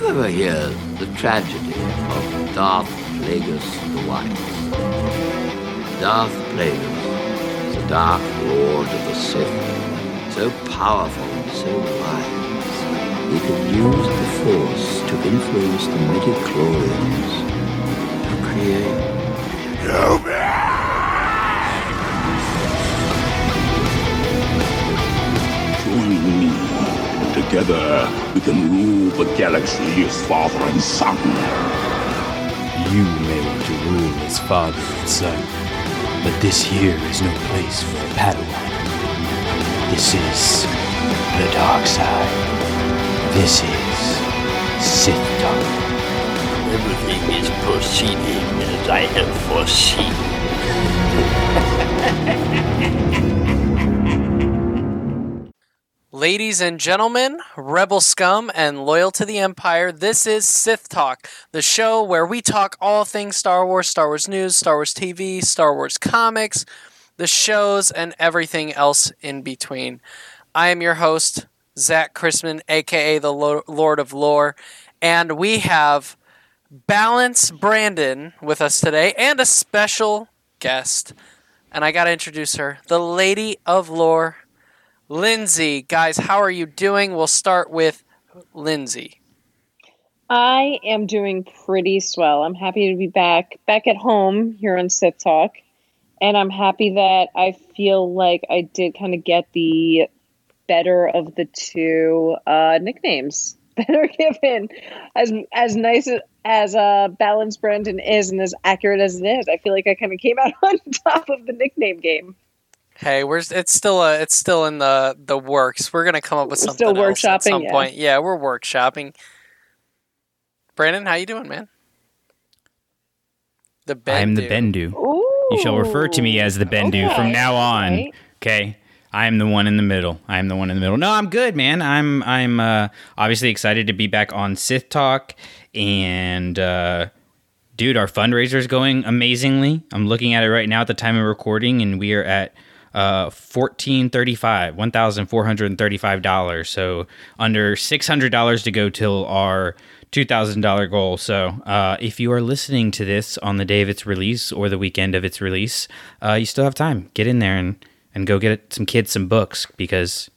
you ever hear the tragedy of Darth Plagueis the Wise? Darth Plagueis the Dark Lord of the Sith, so powerful and so wise, he could use the Force to influence the midi-chlorians to create Join Together, we can rule the galaxy as father and son. You may want to rule as father and son, but this here is no place for a Padawan. This is the dark side. This is Sith Talk. Everything is proceeding as I have foreseen. Ladies and gentlemen, rebel scum, and loyal to the Empire, this is Sith Talk, the show where we talk all things Star Wars, Star Wars news, Star Wars TV, Star Wars comics, the shows, and everything else in between. I am your host, Zach Chrisman, aka the Lo- Lord of Lore, and we have Balance Brandon with us today and a special guest. And I got to introduce her, the Lady of Lore, Lindsay, guys, how are you doing? We'll start with Lindsay. I am doing pretty swell. I'm happy to be back, back at home here on Sith Talk, and I'm happy that I feel like I did kind of get the better of the two uh, nicknames that are given. As as nice as, uh, balanced Brandon is, and as accurate as it is, I feel like I kind of came out on top of the nickname game. Hey, we're it's still a, it's still in the the works. We're gonna come up with We're something still else at some yeah. point. Yeah, we're workshopping. Brandon, how you doing, man? The I am the Bendu. Bendu. You shall refer to me as the Bendu from now on. right. Okay. I am the one in the middle. I am the one in the middle. No, I'm good, man. I'm I'm uh, obviously excited to be back on Sith Talk, and uh, dude, our fundraiser is going amazingly. I'm looking at it right now at the time of recording, and we are at uh, fourteen thirty five, one thousand four hundred and thirty five dollars. So under six hundred dollars to go till our two thousand dollar goal. So uh, if you are listening to this on the day of its release or the weekend of its release, uh, you still have time. Get in there and and go get some kids some books because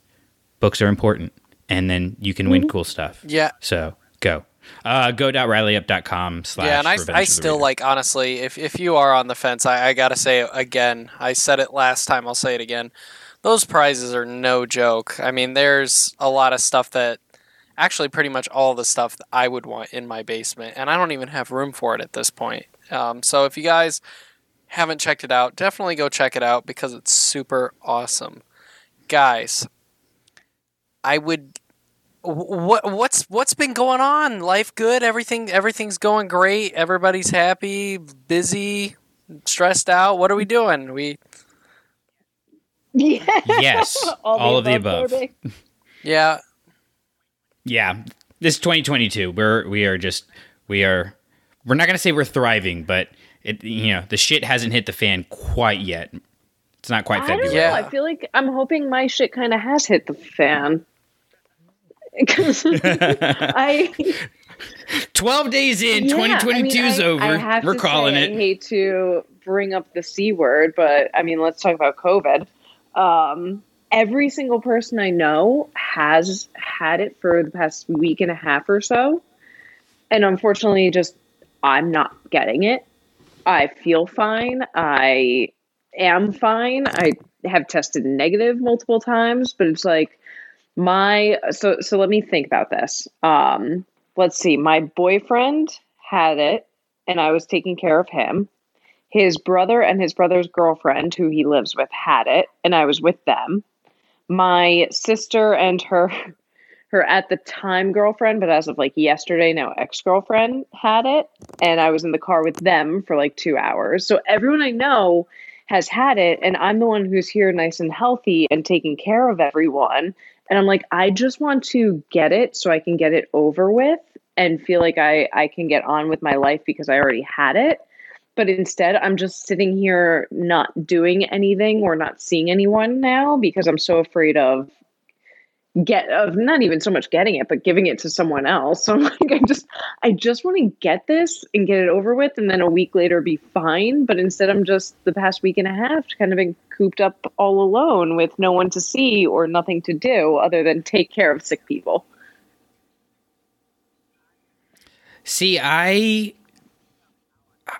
books are important, and then you can win cool stuff. Yeah. So go. Uh, go.rileyup.com slash Yeah, and I, I still like honestly, if if you are on the fence, I, I gotta say it again. I said it last time. I'll say it again. Those prizes are no joke. I mean, there's a lot of stuff that actually pretty much all the stuff that I would want in my basement, and I don't even have room for it at this point. Um, so if you guys haven't checked it out, definitely go check it out because it's super awesome, guys. I would. Wh- What what's what's been going on? Life good? Everything everything's going great. Everybody's happy, busy, stressed out. What are we doing? We Yeah. Yes, all, of the above. baby. yeah. Yeah, this 2022, we're we are just we are we're not gonna say we're thriving, but it you know the shit hasn't hit the fan quite yet. It's not quite I don't February. know. Yeah. I feel like I'm hoping my shit kind of has hit the fan. I 12 days in, Yeah, 2022 I mean, is I- over. I we're calling it. I hate to bring up the c word, but I mean, let's talk about COVID. Um, every single person I know has had it for the past week and a half or so, and unfortunately, just I'm not getting it. I feel fine. I am fine. I have tested negative multiple times, but it's like my so so let me think about this. Um let's see. My boyfriend had it and I was taking care of him. His brother and his brother's girlfriend who he lives with had it and I was with them. My sister and her her at the time girlfriend, but as of like yesterday now ex-girlfriend had it and I was in the car with them for like 2 hours. So everyone I know has had it and I'm the one who's here nice and healthy and taking care of everyone. And I'm like, I just want to get it so I can get it over with and feel like I, I can get on with my life because I already had it. But instead, I'm just sitting here not doing anything or not seeing anyone now because I'm so afraid of get of not even so much getting it but giving it to someone else so I'm like i just i just want to get this and get it over with and then a week later be fine but instead i'm just the past week and a half kind of been cooped up all alone with no one to see or nothing to do other than take care of sick people See, I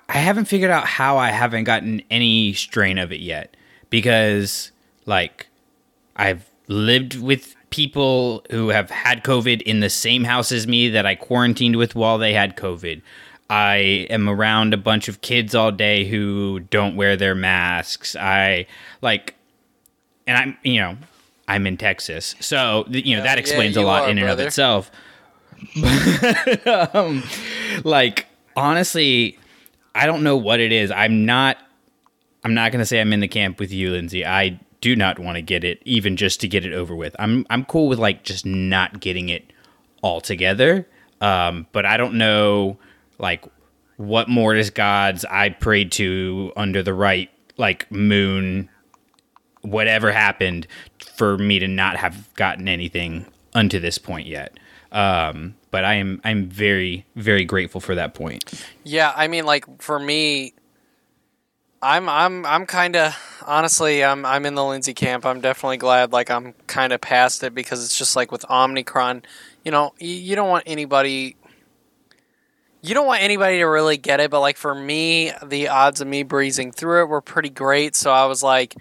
I haven't figured out how I haven't gotten any strain of it yet because like I've lived with people who have had COVID in the same house as me that I quarantined with while they had COVID. I am around a bunch of kids all day who don't wear their masks. I like and I'm, you know, I'm in Texas. So, you know, Yeah, that yeah, explains a lot are, in and of itself. um, like honestly, I don't know what it is. I'm not. I'm not going to say I'm in the camp with you, Lindsay. I do not want to get it, even just to get it over with. I'm I'm cool with like just not getting it altogether. Um, but I don't know like what Mortis gods I prayed to under the right like moon, whatever happened for me to not have gotten anything unto this point yet. Um, but I am I'm very very grateful for that point. Yeah, I mean, like for me, I'm I'm I'm kind of honestly, I'm I'm in the Lindsay camp. I'm definitely glad, like I'm kind of past it because it's just like with Omnicron, you know, you, you don't want anybody. You don't want anybody to really get it, but like for me, the odds of me breezing through it were pretty great. So I was like,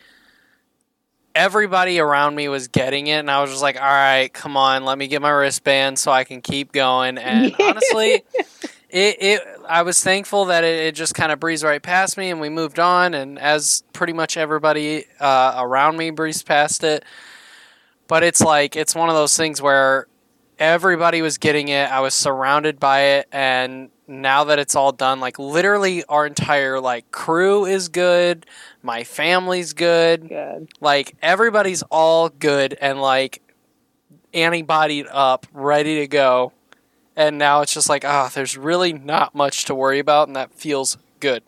everybody around me was getting it, and I was just like, all right, come on, let me get my wristband so I can keep going. And honestly, it, it I was thankful that it, it just kind of breezed right past me and we moved on and as pretty much everybody uh, around me breezed past it but it's like it's one of those things where everybody was getting it. I was surrounded by it. And now that it's all done like literally our entire like crew is good. My family's good. Good. Like everybody's all good and like antibodied up ready to go. And now it's just like ah there's really not much to worry about and that feels good.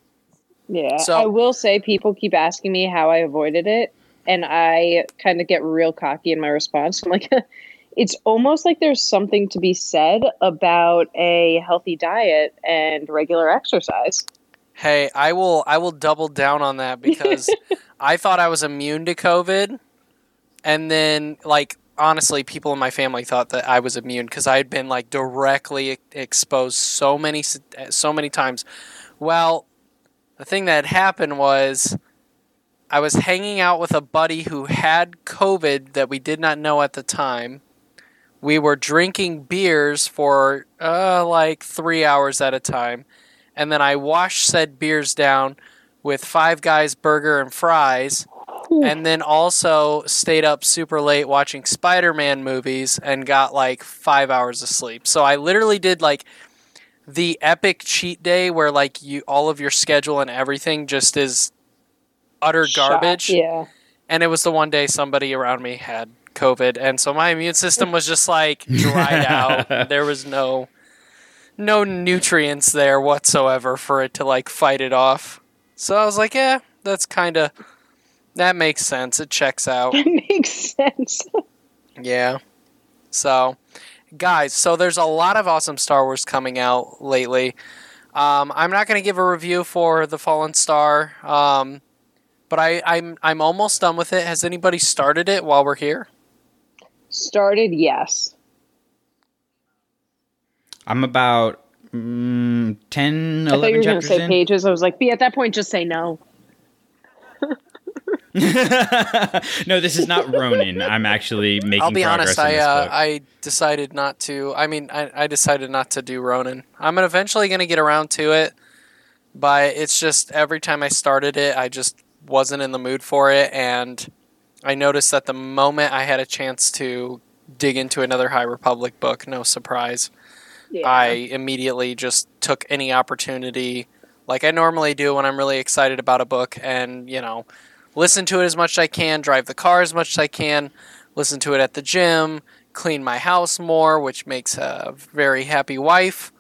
Yeah, So- I will say people keep asking me how I avoided it, and I kind of get real cocky in my response. I'm like, it's almost like there's something to be said about a healthy diet and regular exercise. hey i will i will double down on that because i thought i was immune to covid. And then like honestly people in my family thought that i was immune because i had been like directly exposed so many eh, so many times. Well the thing that happened was i was hanging out with a buddy who had covid that we did not know at the time we were drinking beers for uh, like three hours at a time and then i washed said beers down with five guys burger and fries and then also stayed up super late watching Spider-Man movies and got like 5 hours of sleep. So I literally did like the epic cheat day where like you all of your schedule and everything just is utter Shot. garbage. Yeah. And it was the one day somebody around me had COVID and so my immune system was just like dried out. There was no no nutrients there whatsoever for it to like fight it off. So I was like, yeah, that's kind of that makes sense. It checks out. That makes sense. Yeah. So, guys, so there's a lot of awesome Star Wars coming out lately. Um, I'm not going to give a review for The Fallen Star, um, but I, I'm I'm almost done with it. Has anybody started it while we're here? Started, yes. I'm about mm, 10, I thought you 11 were going to say in. pages. I was like, be at that point, just say no. no, this is not Ronin. I'm actually making I'll be progress honest. I uh. I decided not to. I mean, I, I decided not to do Ronin. I'm eventually going to get around to it, but it's just every time I started it, I just wasn't in the mood for it, and I noticed that the moment I had a chance to dig into another High Republic book, no surprise, Yeah. I immediately just took any opportunity, like I normally do when I'm really excited about a book, and you know, listen to it as much as I can, drive the car as much as I can, listen to it at the gym, clean my house more, which makes a very happy wife.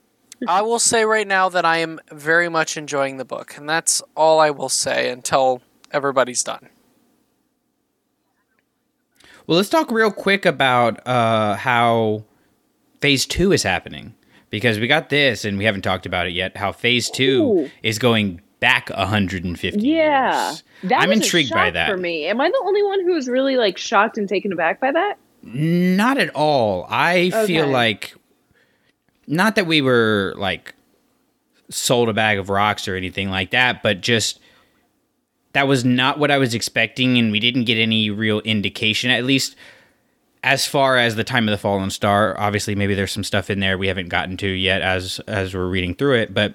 I will say right now that I am very much enjoying the book, and that's all I will say until everybody's done. Well, let's talk real quick about uh, how Phase Two is happening because we got this and we haven't talked about it yet. How Phase Two Ooh. is going back 150 Yeah, years. that I'm intrigued by that. For me, am I the only one who was really like shocked and taken aback by that? Not at all. I feel like not that we were like sold a bag of rocks or anything like that, but just that was not what I was expecting, and we didn't get any real indication, at least as far as the time of the fallen star. Obviously, maybe there's some stuff in there we haven't gotten to yet as as we're reading through it, but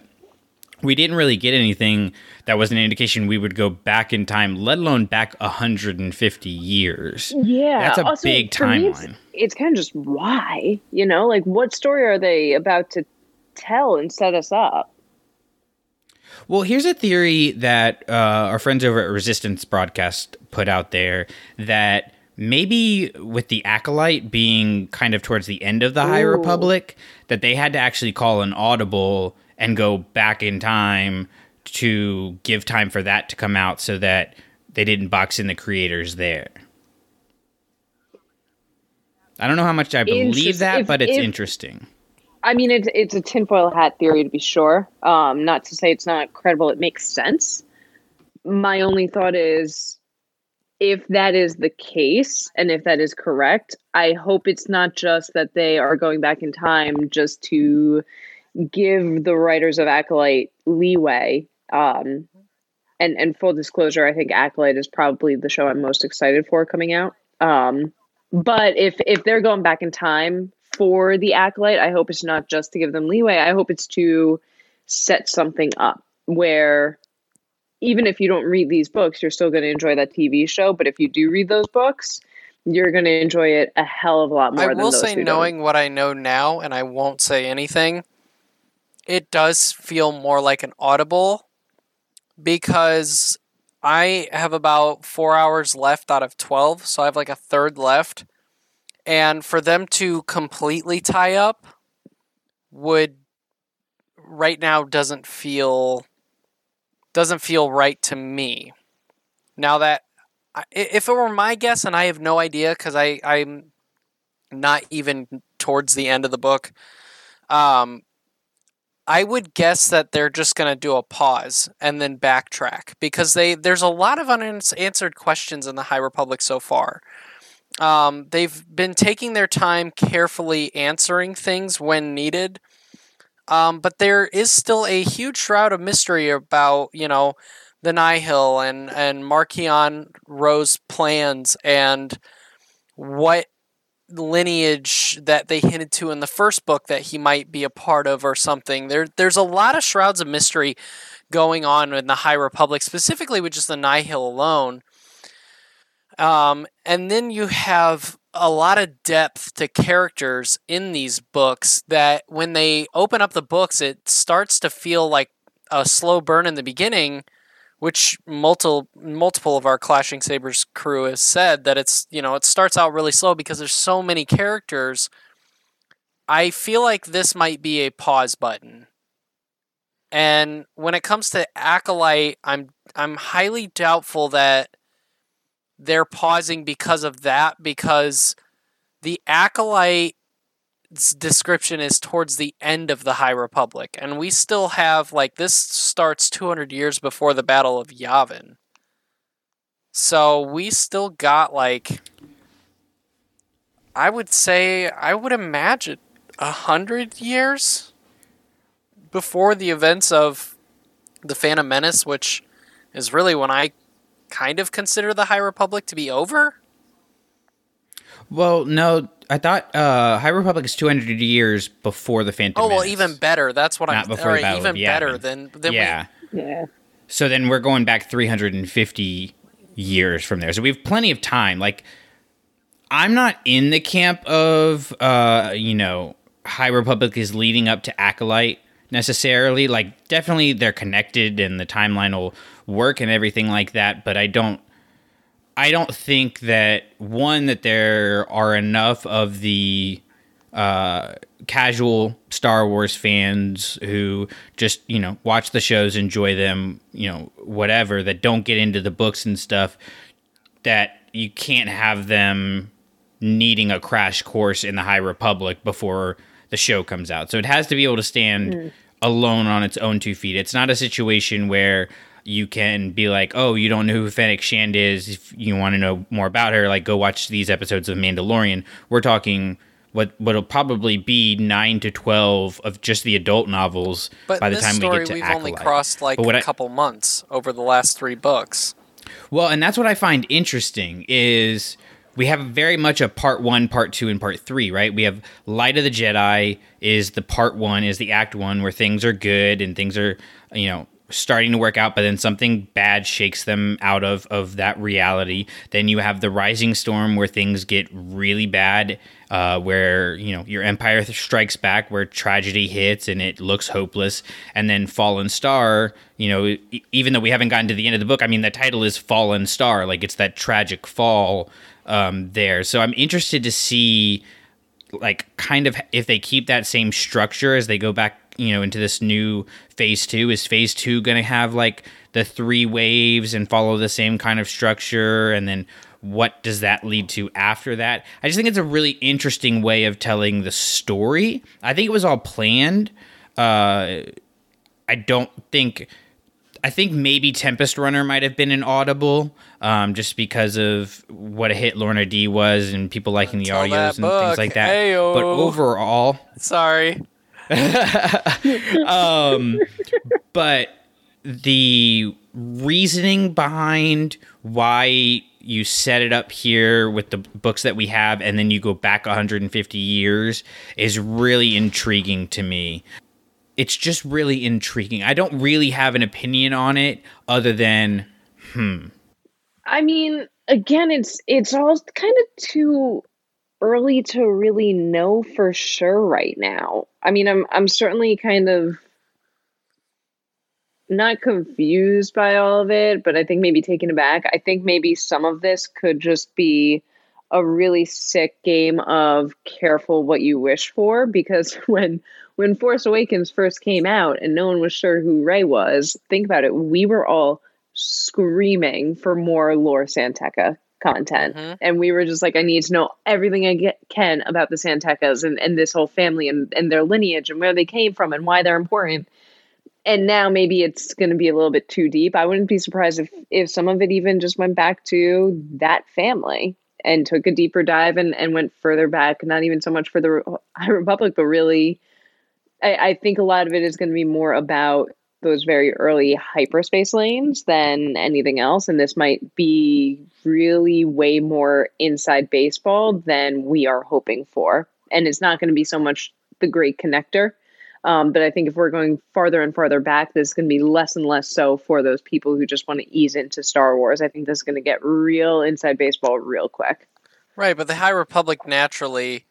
we didn't really get anything that was an indication we would go back in time, let alone back 150 years. Yeah, That's a Also, big me, it's- timeline. It's, kind of just why, you know, like what story are they about to tell and set us up? Well, here's a theory that uh, our friends over at Resistance Broadcast put out there that maybe with the Acolyte being kind of towards the end of the High Republic, that they had to actually call an audible and go back in time to give time for that to come out so that they didn't box in the creators there. I don't know how much I believe that, if- but it's if- interesting. I mean, it's it's a tinfoil hat theory to be sure. Um, not to say it's not credible; it makes sense. My only thought is, if that is the case, and if that is correct, I hope it's not just that they are going back in time just to give the writers of Acolyte leeway. Um, and and full disclosure, I think Acolyte is probably the show I'm most excited for coming out. Um, but if if they're going back in time for the acolyte, I hope it's not just to give them leeway. I hope it's to set something up where even if you don't read these books, you're still going to enjoy that TV show. But if you do read those books, you're going to enjoy it a hell of a lot more. I than will those say, who don't. knowing what I know now, and I won't say anything, it does feel more like an audible because I have about four hours left out of 12, so I have like a third left. And for them to completely tie up would right now doesn't feel doesn't feel right to me. Now that if it were my guess, and I have no idea because I I'm not even towards the end of the book. Um, I would guess that they're just going to do a pause and then backtrack because they there's a lot of unanswered questions in the High Republic so far. Um, they've been taking their time carefully answering things when needed. Um, but there is still a huge shroud of mystery about, you know, the Nihil and, and Markion Ro's plans and what lineage that they hinted to in the first book that he might be a part of or something. There there's a lot of shrouds of mystery going on in the High Republic, specifically with just the Nihil alone. Um, and then you have a lot of depth to characters in these books that when they open up the books, it starts to feel like a slow burn in the beginning, which multiple multiple of our Clashing Sabers crew has said that it's you know it starts out really slow because there's so many characters. I feel like this might be a pause button. And when it comes to Acolyte, I'm I'm highly doubtful that they're pausing because of that because the acolyte's description is towards the end of the high republic and we still have like this starts 200 years before the battle of yavin. So we still got like i would say i would imagine a hundred years before the events of the phantom menace which is really when i kind of consider the High Republic to be over? Well, no, I thought uh, High Republic is 200 years before the Phantom Oh well, Menace. even better. That's what Not I'm. before Or the even of better than than yeah. Yeah. So then we're going back 350 years from there. So we have plenty of time. Like, I'm not in the camp of, uh, you know, High Republic is leading up to Acolyte necessarily. Like, definitely they're connected and the timeline will work and everything like that. But I don't. I don't think that one that there are enough of the uh, casual Star Wars fans who just you know watch the shows, enjoy them, you know whatever that don't get into the books and stuff. That you can't have them needing a crash course in the High Republic before the show comes out. So it has to be able to stand alone on its own two feet. It's not a situation where you can be like, oh, you don't know who Fennec Shand is. If you want to know more about her, like go watch these episodes of Mandalorian. We're talking what what'll probably be nine to twelve of just the adult novels But by the time story, we get to we've Acolyte. only crossed like a I- couple months over the last three books. Well, and that's what I find interesting is we have very much a part one, part two, and part three, right? We have Light of the Jedi is the part one, is the act one where things are good and things are, you know, starting to work out, but then something bad shakes them out of of that reality. Then you have the Rising Storm where things get really bad, uh, where you know your Empire strikes back, where tragedy hits and it looks hopeless, and then Fallen Star. You know, even though we haven't gotten to the end of the book, I mean, the title is Fallen Star, like it's that tragic fall um, there. So I'm interested to see like kind of if they keep that same structure as they go back you know into this new phase two is phase two going to have like the three waves and follow the same kind of structure and then what does that lead to after that i just think it's a really interesting way of telling the story i think it was all planned uh i don't think I think maybe Tempest Runner might have been an audible, um, just because of what a hit Lourna Dee was and people liking the Until audios and things like that. Ayo. But overall, Sorry. um, but the reasoning behind why you set it up here with the books that we have and then you go back 150 years is really intriguing to me. It's just really intriguing. I don't really have an opinion on it other than hmm. I mean, again, it's it's all kind of too early to really know for sure right now. I mean, I'm I'm certainly kind of not confused by all of it, but I think maybe taken aback. I think maybe some of this could just be a really sick game of careful what you wish for because when when Force Awakens first came out and no one was sure who Rey was, think about it, we were all screaming for more Lore San Tekka content. Mhm. And we were just like, I need to know everything I get, can about the San Tekkas and, and this whole family and, and their lineage and where they came from and why they're important. And now maybe it's going to be a little bit too deep. I wouldn't be surprised if, if some of it even just went back to that family and took a deeper dive and, and went further back, not even so much for the High Republic, but really, I, I think a lot of it is going to be more about those very early hyperspace lanes than anything else. And this might be really way more inside baseball than we are hoping for. And it's not going to be so much the great connector. Um, but I think if we're going farther and farther back, this is going to be less and less so for those people who just want to ease into Star Wars. I think this is going to get real inside baseball real quick. Right, but the High Republic naturally,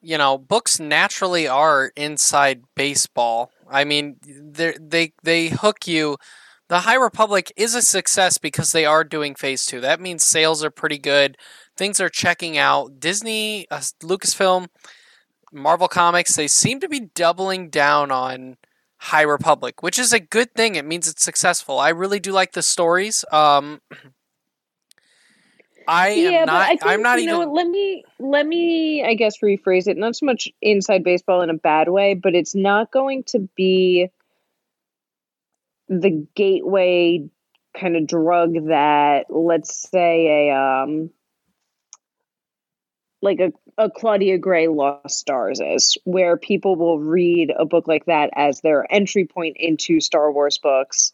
you know, books naturally are inside baseball. I mean, they they hook you. The High Republic is a success because they are doing Phase Two. That means sales are pretty good. Things are checking out. Disney, uh, Lucasfilm, Marvel Comics, they seem to be doubling down on High Republic, which is a good thing. It means it's successful. I really do like the stories. Um, I am not. I think, I'm not you even. know, let me let me I guess rephrase it. Not so much inside baseball in a bad way, but it's not going to be the gateway kind of drug that let's say a um like a, a Claudia Gray Lost Stars is, where people will read a book like that as their entry point into Star Wars books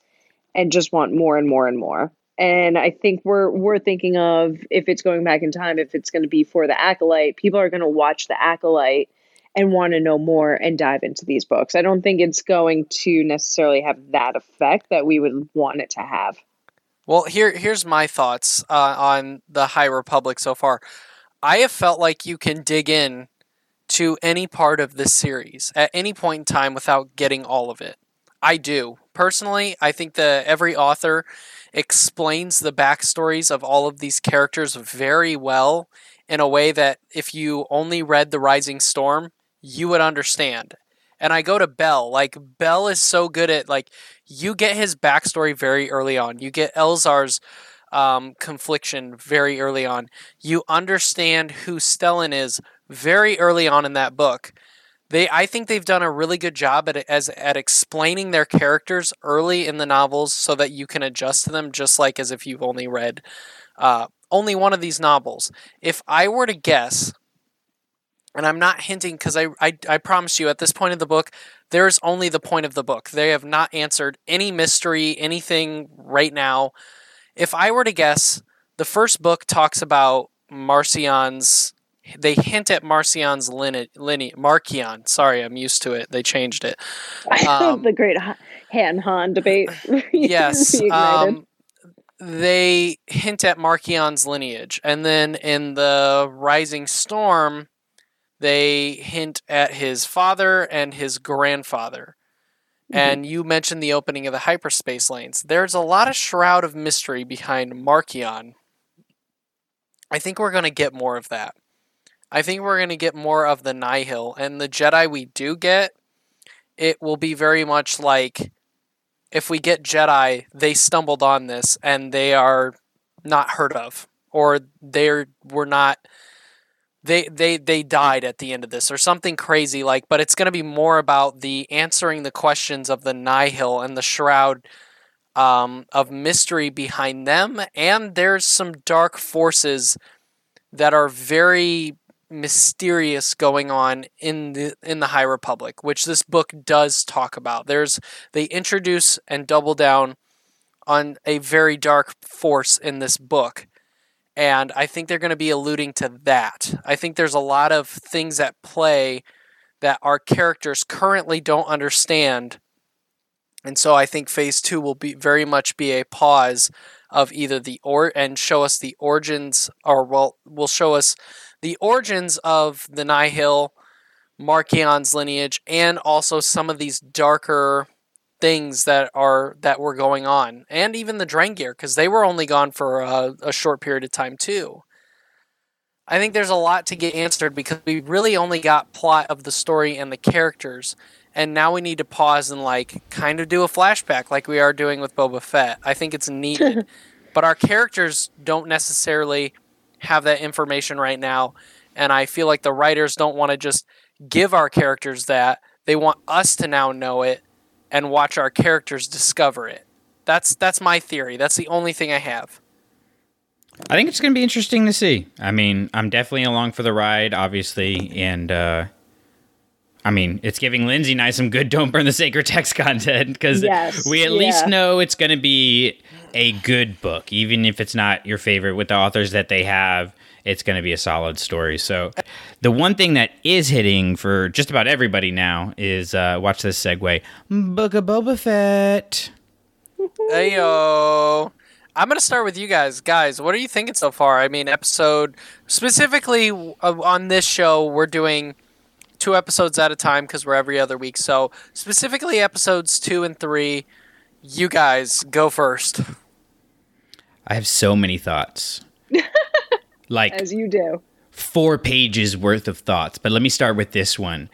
and just want more and more and more. And I think we're we're thinking of if it's going back in time, if it's going to be for the acolyte, people are going to watch the acolyte and want to know more and dive into these books. I don't think it's going to necessarily have that effect that we would want it to have. Well, here here's my thoughts uh, on the High Republic so far. I have felt like you can dig in to any part of this series at any point in time without getting all of it. I do personally. I think that every author explains the backstories of all of these characters very well in a way that if you only read The Rising Storm, you would understand. And I go to Bell. Like Bell is so good at like you get his backstory very early on. You get Elzar's um, confliction very early on. You understand who Stellan is very early on in that book. They, I think they've done a really good job at as at explaining their characters early in the novels, so that you can adjust to them, just like as if you've only read uh, only one of these novels. If I were to guess, and I'm not hinting because I, I I promise you at this point of the book, there's only the point of the book. They have not answered any mystery, anything right now. If I were to guess, the first book talks about Marcion's. They hint at Marcion's lineage. Line, Markion. Sorry, I'm used to it. They changed it. Um, the great Han Han debate. yes. Um, they hint at Markion's lineage. And then in the Rising Storm, they hint at his father and his grandfather. And you mentioned the opening of the hyperspace lanes. There's a lot of shroud of mystery behind Markion. I think we're going to get more of that. I think we're going to get more of the Nihil. And the Jedi we do get, it will be very much like if we get Jedi, they stumbled on this and they are not heard of, or they were not. They, they they died at the end of this or something crazy like but it's going to be more about the answering the questions of the nihil and the shroud um, of mystery behind them and there's some dark forces that are very mysterious going on in the in the High Republic, which this book does talk about. There's they introduce and double down on a very dark force in this book. And I think they're going to be alluding to that. I think there's a lot of things at play that our characters currently don't understand. And so I think phase 2 will be very much be a pause of either the or and show us the origins or well will show us the origins of the Nihil, Markion's lineage, and also some of these darker things that are that were going on, and even the Drengir, because they were only gone for a, a short period of time too. I think there's a lot to get answered because we really only got plot of the story and the characters, and now we need to pause and like kind of do a flashback like we are doing with Boba Fett. I think it's needed, but our characters don't necessarily have that information right now. And I feel like the writers don't want to just give our characters that. They want us to now know it and watch our characters discover it. That's that's my theory. That's the only thing I have. I think it's going to be interesting to see. I mean, I'm definitely along for the ride, obviously, and uh, I mean, it's giving Lindsay and I some good "Don't Burn the Sacred Text" content because Yes, we at yeah. least know it's going to be a good book, even if it's not your favorite. With the authors that they have, it's going to be a solid story. So, the one thing that is hitting for just about everybody now is uh, watch this segue: Book of Boba Fett. hey, yo. I'm gonna start with you guys. Guys, what are you thinking so far? I mean, episode specifically uh, on this show, we're doing two episodes at a time because we're every other week. So specifically, episodes two and three. You guys go first. I have so many thoughts. like as you do. four pages worth of thoughts, but let me start with this one.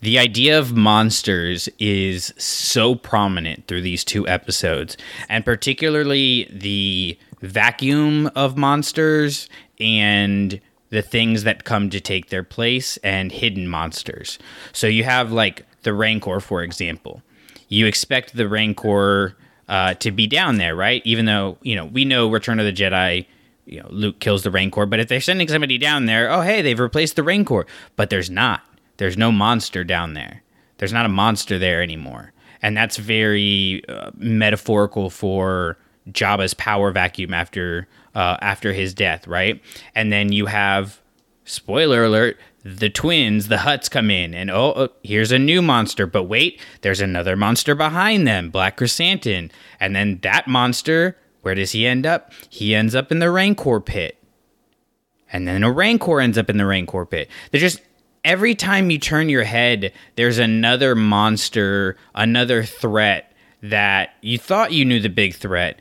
The idea of monsters is so prominent through these two episodes, and particularly the vacuum of monsters and the things that come to take their place and hidden monsters. So you have like the Rancor, for example. You expect the Rancor uh, to be down there, right? Even though, you know, we know Return of the Jedi you know, Luke kills the Rancor, but if they're sending somebody down there, oh hey, they've replaced the Rancor, but there's not. There's no monster down there. There's not a monster there anymore, and that's very uh, metaphorical for Jabba's power vacuum after uh, after his death, right? And then you have spoiler alert the twins the Hutts come in and oh, oh, here's a new monster but wait there's another monster behind them Black Krrsantan. And then that monster where does he end up? He ends up in the rancor pit. And then a rancor ends up in the rancor pit. They're just every time you turn your head there's another monster another threat that you thought you knew the big threat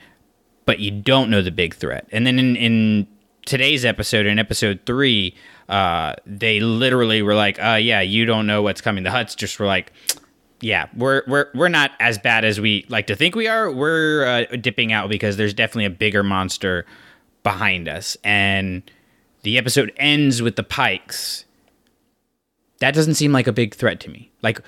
but you don't know the big threat. And then in, in today's episode, in episode three, uh, they literally were like, uh, yeah, you don't know what's coming. The Hutts just were like, yeah, we're we're we're not as bad as we like to think we are. We're uh, dipping out because there's definitely a bigger monster behind us, and the episode ends with the Pikes. That doesn't seem like a big threat to me. Like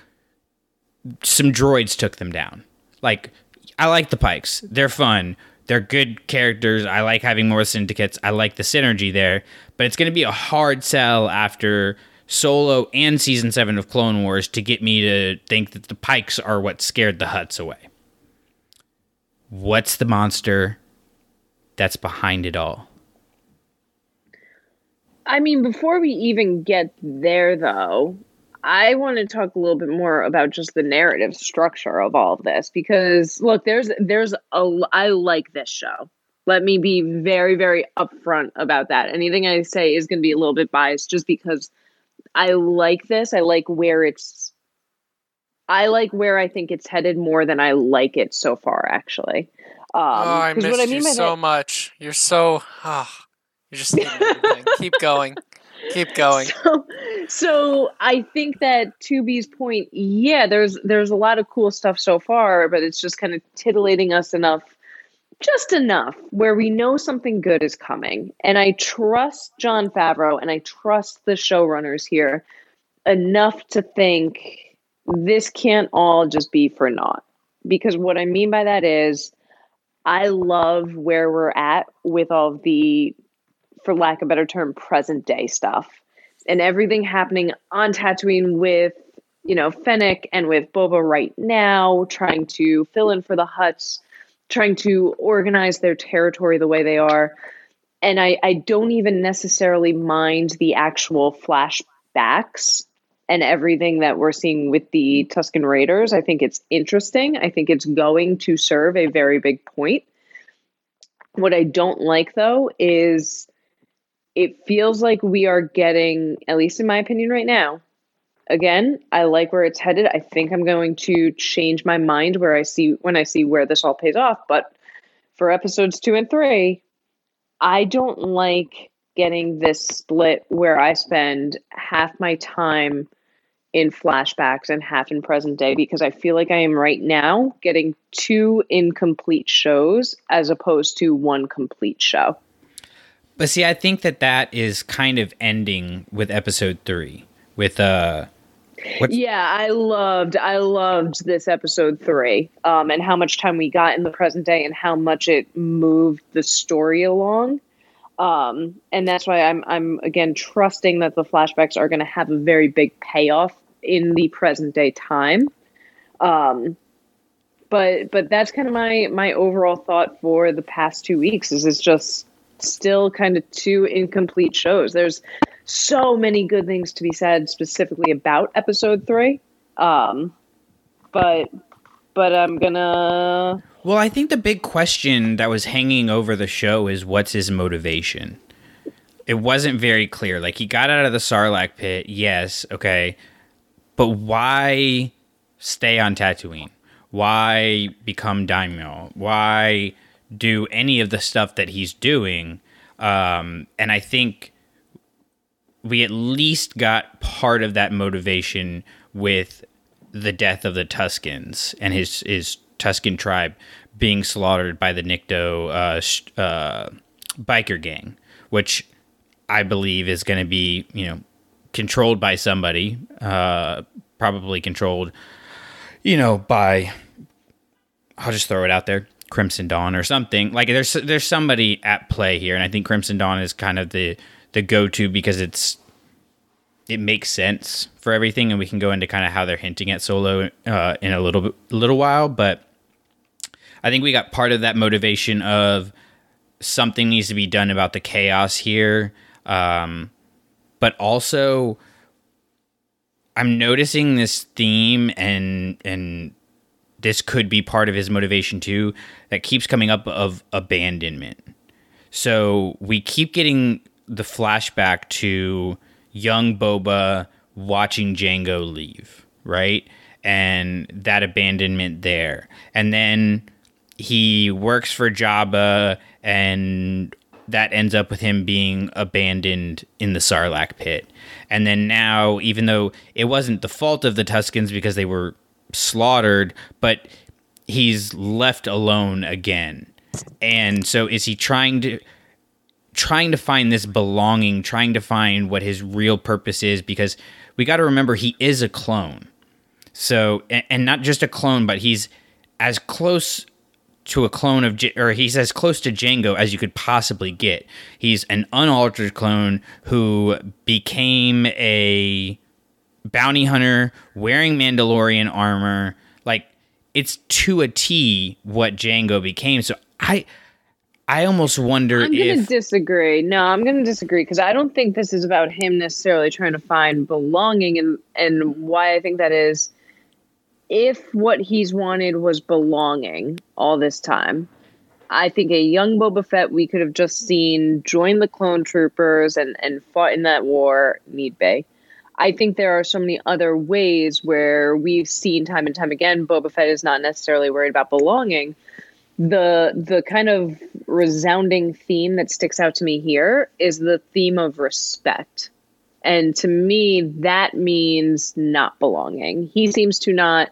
some droids took them down. Like I like the Pikes. They're fun. They're good characters. I like having more syndicates. I like the synergy there. But it's going to be a hard sell after Solo and season 7 of Clone Wars to get me to think that the Pikes are what scared the Hutts away. What's the monster that's behind it all? I mean, before we even get there, though, I want to talk a little bit more about just the narrative structure of all of this because look, there's there's a I like this show. Let me be very very upfront about that. Anything I say is going to be a little bit biased just because I like this. I like where it's I like where I think it's headed more than I like it so far actually. Um, oh, I missed I you mean by so that- much. You're so. Oh, you're just. Keep going. Keep going. So, so I think that to B's point, yeah, there's there's a lot of cool stuff so far, but it's just kind of titillating us enough, just enough where we know something good is coming. And I trust Jon Favreau and I trust the showrunners here enough to think this can't all just be for naught. Because what I mean by that is I love where we're at with all the for lack of a better term, present day stuff. And everything happening on Tatooine with, you know, Fennec and with Boba right now, trying to fill in for the Hutts, trying to organize their territory the way they are. And I, I don't even necessarily mind the actual flashbacks and everything that we're seeing with the Tusken Raiders. I think it's interesting. I think it's going to serve a very big point. What I don't like though is it feels like we are getting, at least in my opinion right now, again, I like where it's headed. I think I'm going to change my mind where I see when I see where this all pays off. But for episodes two and three, I don't like getting this split where I spend half my time in flashbacks and half in present day because I feel like I am right now getting two incomplete shows as opposed to one complete show. But see, I think that that is kind of ending with episode three. With uh, What's- Yeah, I loved I loved this episode three, um, and how much time we got in the present day, and how much it moved the story along. Um, and that's why I'm I'm again trusting that the flashbacks are going to have a very big payoff in the present day time. Um, but but that's kind of my my overall thought for the past two weeks. Is it's just still kind of two incomplete shows. There's so many good things to be said specifically about episode three. Um, but but I'm gonna well, I think the big question that was hanging over the show is what's his motivation. It wasn't very clear. Like he got out of the Sarlacc pit, yes, okay, but why stay on Tatooine? Why become daimyo? Why do any of the stuff that he's doing? Um, and I think we at least got part of that motivation with the death of the Tuskens and his his Tusken tribe being slaughtered by the Nikto uh, uh, biker gang, which I believe is going to be you know controlled by somebody, uh, probably controlled, you know, by I'll just throw it out there, Crimson Dawn or something. Like there's there's somebody at play here, and I think Crimson Dawn is kind of the the go to because it's it makes sense for everything, and we can go into kind of how they're hinting at Solo uh, in a little little while. But I think we got part of that motivation of something needs to be done about the chaos here, um, but also I'm noticing this theme and and this could be part of his motivation too that keeps coming up of abandonment. So we keep getting the flashback to young Boba watching Django leave, right? And that abandonment there. And then he works for Jabba and that ends up with him being abandoned in the Sarlacc pit. And then now, even though it wasn't the fault of the Tuskens because they were slaughtered, but he's left alone again. And so is he trying to trying to find this belonging, trying to find what his real purpose is because we got to remember he is a clone. So and, not just a clone, but he's as close to a clone of or he's as close to Django as you could possibly get. He's an unaltered clone who became a bounty hunter wearing Mandalorian armor. Like it's to a T what Jango became. So I I almost wonder I'm gonna if disagree. No, I'm gonna disagree because I don't think this is about him necessarily trying to find belonging, and and why I think that is. If what he's wanted was belonging all this time, I think a young Boba Fett we could have just seen join the clone troopers and and fought in that war, need be. I think there are so many other ways where we've seen time and time again Boba Fett is not necessarily worried about belonging. The the kind of resounding theme that sticks out to me here is the theme of respect. And to me that means not belonging. He seems to not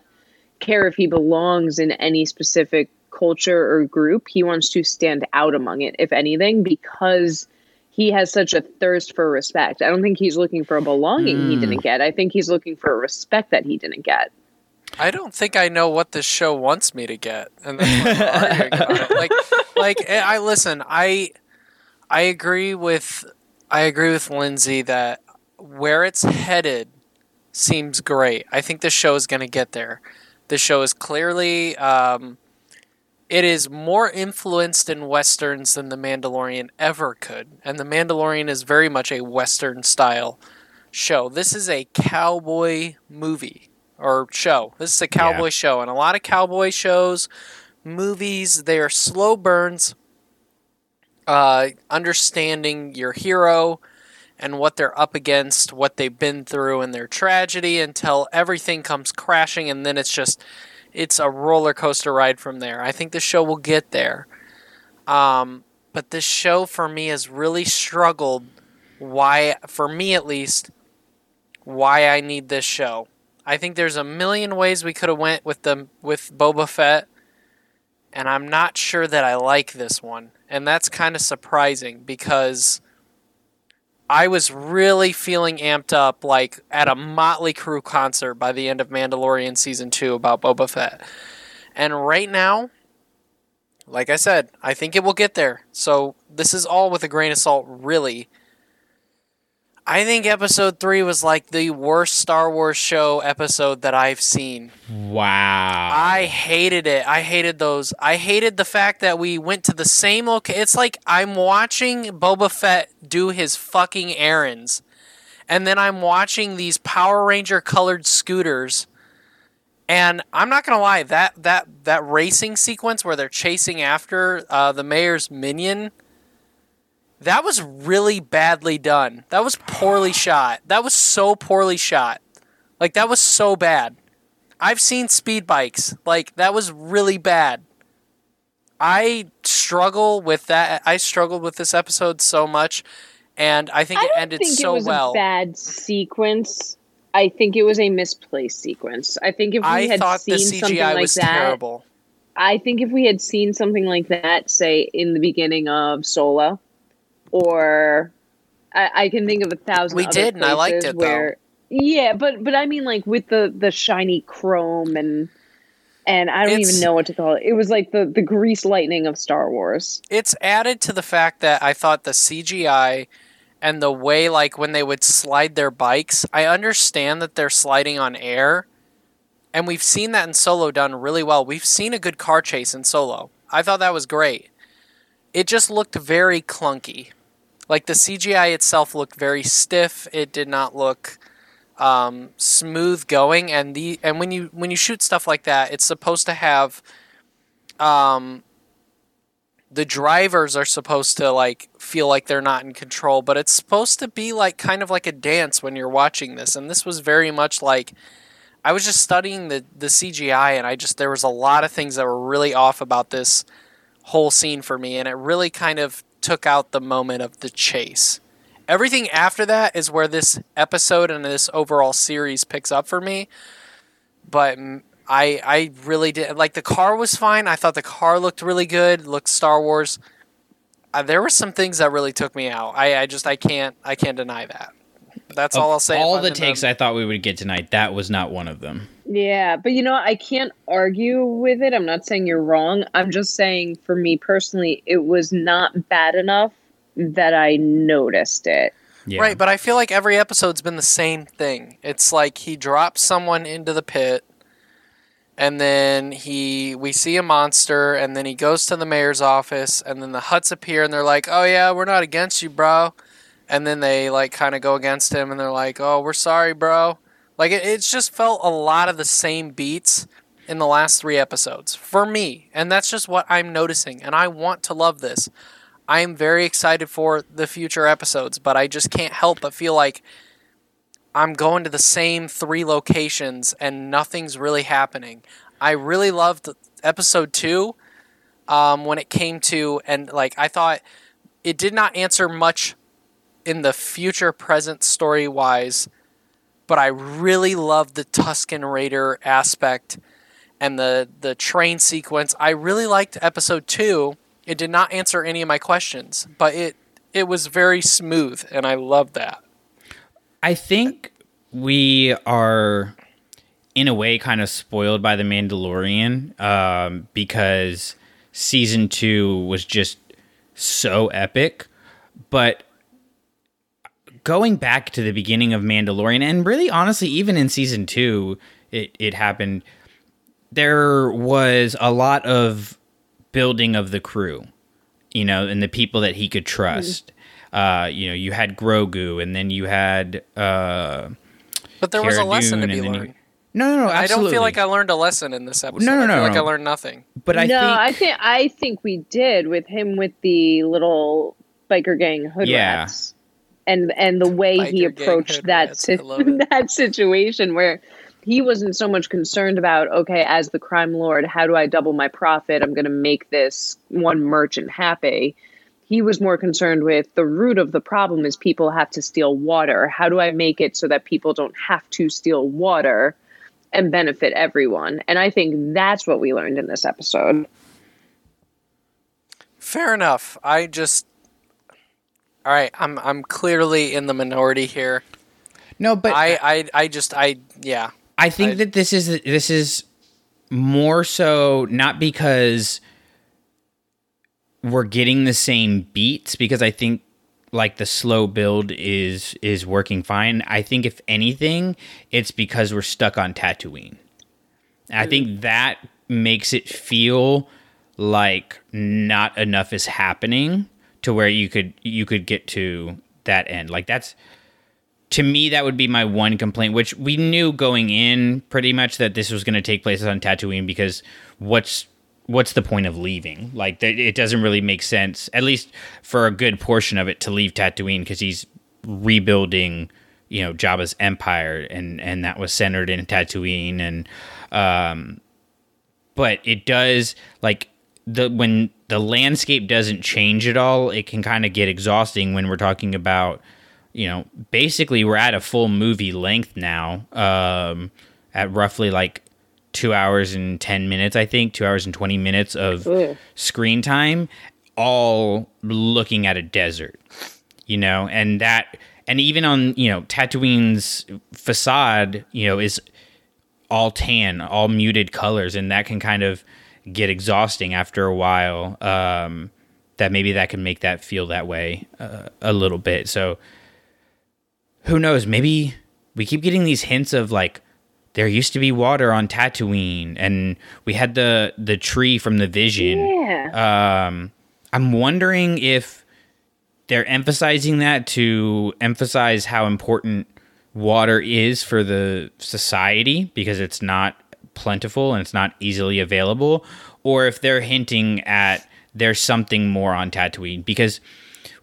care if he belongs in any specific culture or group. He wants to stand out among it if anything because he has such a thirst for respect. I don't think he's looking for a belonging he didn't get. I think he's looking for a respect that he didn't get. I don't think I know what this show wants me to get, and that's why we're arguing about it. Like, like eh, I listen. I I agree with I agree with Lindsay that where it's headed seems great. I think the show is going to get there. The show is clearly um, it is more influenced in westerns than the Mandalorian ever could, and the Mandalorian is very much a western style show. This is a cowboy movie or show. This is a cowboy Yeah. show, and a lot of cowboy shows, movies, they are slow burns. Uh, understanding your hero and what they're up against, what they've been through, and their tragedy until everything comes crashing, and then it's just it's a roller coaster ride from there. I think the show will get there. Um, but this show for me has really struggled. Why, for me at least, why I need this show. I think there's a million ways we could have went with the with Boba Fett, and I'm not sure that I like this one, and that's kind of surprising because I was really feeling amped up, like at a Motley Crue concert by the end of Mandalorian season two about Boba Fett, and right now, like I said, I think it will get there. So this is all with a grain of salt, really. I think episode three was like the worst Star Wars show episode that I've seen. wow. I hated it. I hated those. I hated the fact that we went to the same location. It's like I'm watching Boba Fett do his fucking errands, and then I'm watching these Power Ranger colored scooters. And I'm not gonna lie, that that that racing sequence where they're chasing after uh, the mayor's minion, that was really badly done. That was poorly shot. That was so poorly shot. Like that was so bad. I've seen speed bikes. Like that was really bad. I struggle with that. I struggled with this episode so much, and I think I it ended think so it was well. a bad sequence. I think it was a misplaced sequence. I think if we I had thought the seen something like that, terrible. I think if we had seen something like that, say in the beginning of Solo, or I, I can think of a thousand. We did, and I liked it, though. Yeah, but but I mean, like with the the shiny chrome and and I don't It's- even know what to call it. It was like the the grease lightning of Star Wars. It's added to the fact that I thought the CGI and the way like when they would slide their bikes, I understand that they're sliding on air. And we've seen that in Solo done really well. We've seen a good car chase in Solo. I thought that was great. It just looked very clunky. Like the CGI itself looked very stiff. It did not look um, smooth going. And the and when you when you shoot stuff like that, it's supposed to have um, the drivers are supposed to like feel like they're not in control, but it's supposed to be like kind of like a dance when you're watching this. And this was very much like I was just studying the the CGI and I just there was a lot of things that were really off about this whole scene for me and it really kind of took out the moment of the chase. Everything after that is where this episode and this overall series picks up for me. But I I really did like the car was fine. I thought the car looked really good. Looked Star Wars. Uh, there were some things that really took me out. I, I just I can't I can't deny that. That's all I'll say. All the I'm in takes I thought we would get tonight, that was not one of them. Yeah, but you know, I can't argue with it. I'm not saying you're wrong. I'm just saying for me personally, it was not bad enough that I noticed it. Yeah. Right, but I feel like every episode's been the same thing. It's like he drops someone into the pit and then he we see a monster and then he goes to the mayor's office and then the Hutts appear and they're like, "Oh yeah, we're not against you, bro." And then they like kind of go against him and they're like, "Oh, we're sorry, bro." Like it, it's just felt a lot of the same beats in the last 3 episodes for me, and that's just what I'm noticing and I want to love this. I am very excited for the future episodes, but I just can't help but feel like I'm going to the same three locations and nothing's really happening. I really loved episode two um, when it came to, and like I thought it did not answer much in the future present story wise, but I really loved the Tusken Raider aspect and the the train sequence. I really liked episode two. It did not answer any of my questions, but it it was very smooth, and I loved that. I think we are, in a way, kind of spoiled by The Mandalorian um, because season two was just so epic. But going back to the beginning of Mandalorian, and really honestly, even in season two, it, it happened. There was a lot of building of the crew, you know, and the people that he could trust. Uh, you know, you had Grogu, and then you had uh, But there was a Cara lesson to be and then you- learned. no, no, no. I don't feel like I learned a lesson in this episode. No, no, I feel no, like no. I learned nothing. But I no, think I think I think we did with him with the little biker gang hood Yeah. rats. And and the way he Biker approached that si- I love it. that situation where he wasn't so much concerned about okay as the crime lord how do I double my profit? I'm going to make this one merchant happy. He was more concerned with the root of the problem is people have to steal water. How do I make it so that people don't have to steal water and benefit everyone? And I think that's what we learned in this episode. Fair enough. I just all right. I'm I'm clearly in the minority here. no, but I I I just I yeah. I think I- that this is this is more so not because we're getting the same beats because I think like the slow build is is working fine. I think if anything, it's because we're stuck on Tatooine. I mm. think that makes it feel like not enough is happening to where you could you could get to that end. Like that's to me that would be my one complaint which we knew going in pretty much that this was going to take place on Tatooine because what's what's the point of leaving like it doesn't really make sense at least for a good portion of it to leave Tatooine because he's rebuilding you know Jabba's empire and and that was centered in Tatooine and um but it does like the when the landscape doesn't change at all it can kind of get exhausting when we're talking about you know basically we're at a full movie length now um at roughly like two hours and 10 minutes i think two hours and 20 minutes of Ugh. screen time all looking at a desert you know and that and even on you know tatooine's facade you know is all tan, all muted colors, and that can kind of get exhausting after a while. Um, that maybe that can make that feel that way uh, a little bit. So who knows? Maybe we keep getting these hints of like there used to be water on Tatooine, and we had the the tree from the Vision. yeah Um, I'm wondering if they're emphasizing that to emphasize how important water is for the society because it's not plentiful and it's not easily available, or if they're hinting at there's something more on Tatooine because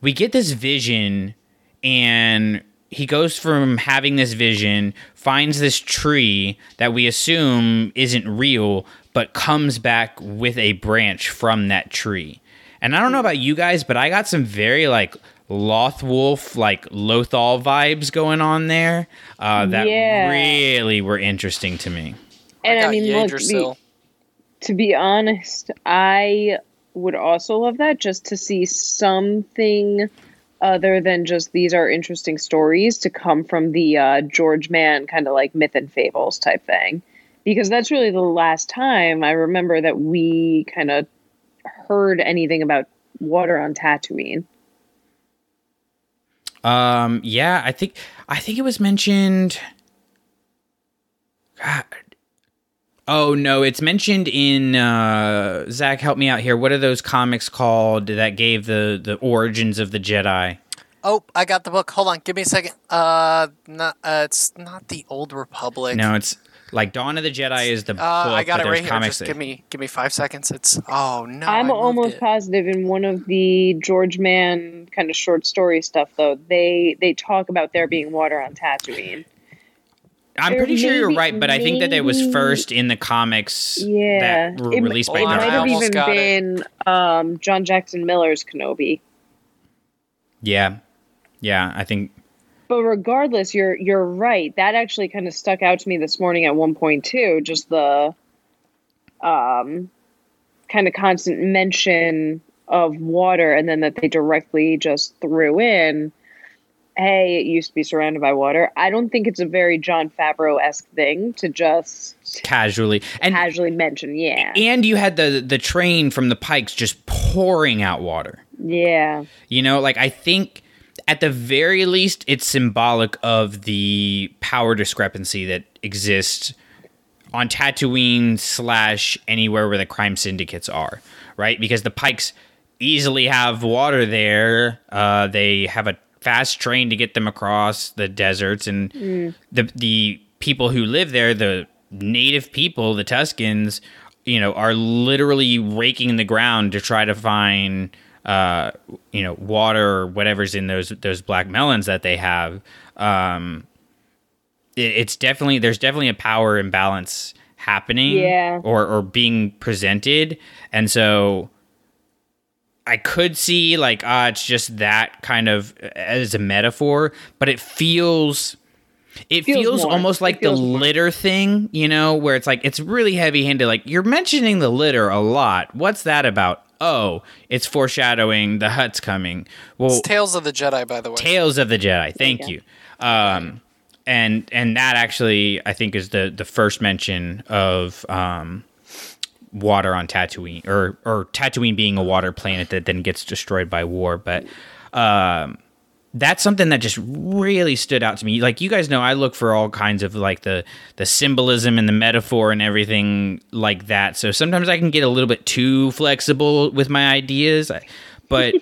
we get this vision and he goes from having this vision, finds this tree that we assume isn't real, but comes back with a branch from that tree. And I don't know about you guys, but I got some very like Loth Wolf, like Lothal vibes going on there uh, that Yeah. really were interesting to me. And I, got mean, look, the- Yggdrasil. to be honest, I would also love that just to see something other than just these are interesting stories to come from the uh, George Mann kind of like myth and fables type thing. Because that's really the last time I remember that we kind of heard anything about water on Tatooine. Um, yeah, I think I think it was mentioned. God. Oh no, it's mentioned in uh, Zach. Help me out here. What are those comics called that gave the the origins of the Jedi? Oh, I got the book. Hold on, give me a second. Uh, not uh, it's not the Old Republic. No, it's like Dawn of the Jedi is the Uh, book. I got but it there's right here. Just that- give me give me five seconds. It's oh no. I'm I almost it. positive in one of the George Mann kind of short story stuff though. They they talk about there being water on Tatooine. I'm Or pretty sure you're right, but I think that it was first in the comics Yeah, that were it, released by it Hold on, might have even got been um, John Jackson Miller's Kenobi. Yeah, yeah, I think But regardless, you're you're right. That actually kind of stuck out to me this morning at one point too. Just the um, kind of constant mention of water, and then that they directly just threw in, "Hey, it used to be surrounded by water." I don't think it's a very Jon Favreau esque thing to just casually and casually mention. Yeah, and you had the the train from the Pikes just pouring out water. yeah, You know, like I think at the very least it's symbolic of the power discrepancy that exists on Tatooine slash anywhere where the crime syndicates are, right? Because the Pikes easily have water there. Uh, they have a fast train to get them across the deserts, and the the people who live there, the native people, the Tuskens, you know, are literally raking the ground to try to find uh, you know, water or whatever's in those those black melons that they have. Um, it, it's definitely there's definitely a power imbalance happening, Yeah. or or being presented, and so I could see like ah, it's just that kind of as a metaphor, but it feels. It Feels feels, almost It like the feels more. litter thing, you know, where it's like it's really heavy handed. Like you're mentioning the litter a lot. What's that about? Oh, it's foreshadowing the Hutt's coming. Well, It's Tales of the Jedi, by the way. Tales of the Jedi. Thank Yeah. you. Um, and and that actually I think is the the first mention of um, water on Tatooine, or or Tatooine being a water planet that then gets destroyed by war. But um, that's something that just really stood out to me. Like you guys know, I look for all kinds of like the the symbolism and the metaphor and everything like that. So sometimes I can get a little bit too flexible with my ideas, but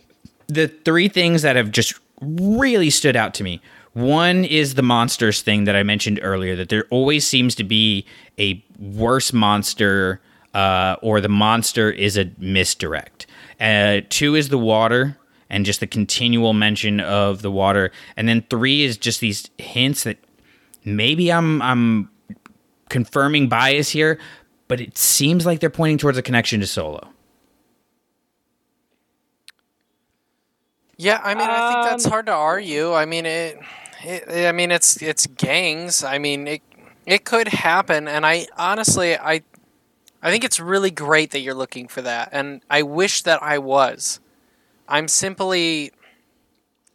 the three things that have just really stood out to me. One is the monsters thing that I mentioned earlier, that there always seems to be a worse monster, uh, or the monster is a misdirect. Uh, two is the water, and just the continual mention of the water. And then three is just these hints that maybe I'm I'm confirming bias here, but it seems like they're pointing towards a connection to Solo. Yeah, I mean, I think that's Um, hard to argue. I mean, it, it. I mean, it's it's gangs. I mean, it it could happen, and I honestly, I, I think it's really great that you're looking for that, and I wish that I was. I'm simply,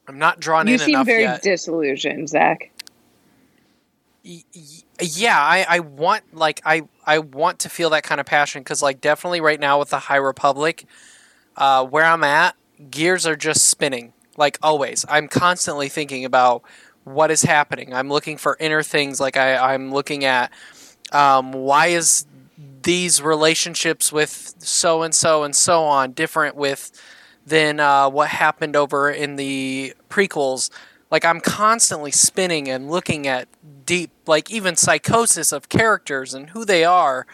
I'm not drawn you in seem enough very yet. disillusioned, Zach. Y- y- yeah, I, I want like I I want to feel that kind of passion because like definitely right now with the High Republic, uh, where I'm at, gears are just spinning like always. I'm constantly thinking about what is happening. I'm looking for inner things. Like I I'm looking at um, why is these relationships with so and so and so on different with than uh, what happened over in the prequels. Like I'm constantly spinning and looking at deep, like even psychosis of characters and who they are.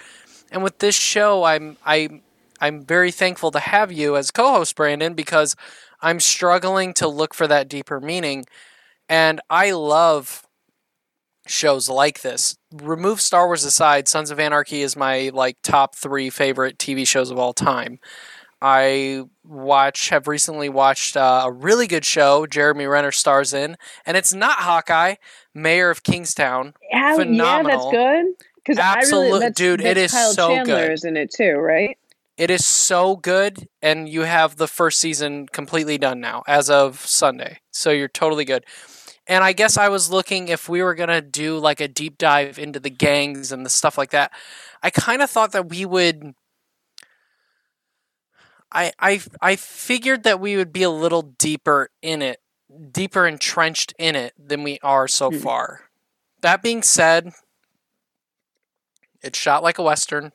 And with this show, I'm I I'm very thankful to have you as co-host, Brandon, because I'm struggling to look for that deeper meaning. And I love shows like this. Remove Star Wars aside, Sons of Anarchy is my like top three favorite TV shows of all time. I watch have recently watched uh, a really good show Jeremy Renner stars in, and it's not Hawkeye, Mayor of Kingstown. How, yeah, that's good. Because I Absolute- really, that's, dude, it that's is Kyle so Chandler good. is in it too, right? It is so good, and you have the first season completely done now as of Sunday. So you're totally good. And I guess I was looking if we were gonna do like a deep dive into the gangs and the stuff like that. I kind of thought that we would. I I I figured that we would be a little deeper in it, deeper entrenched in it than we are so Hmm. far. That being said, it's shot like a western.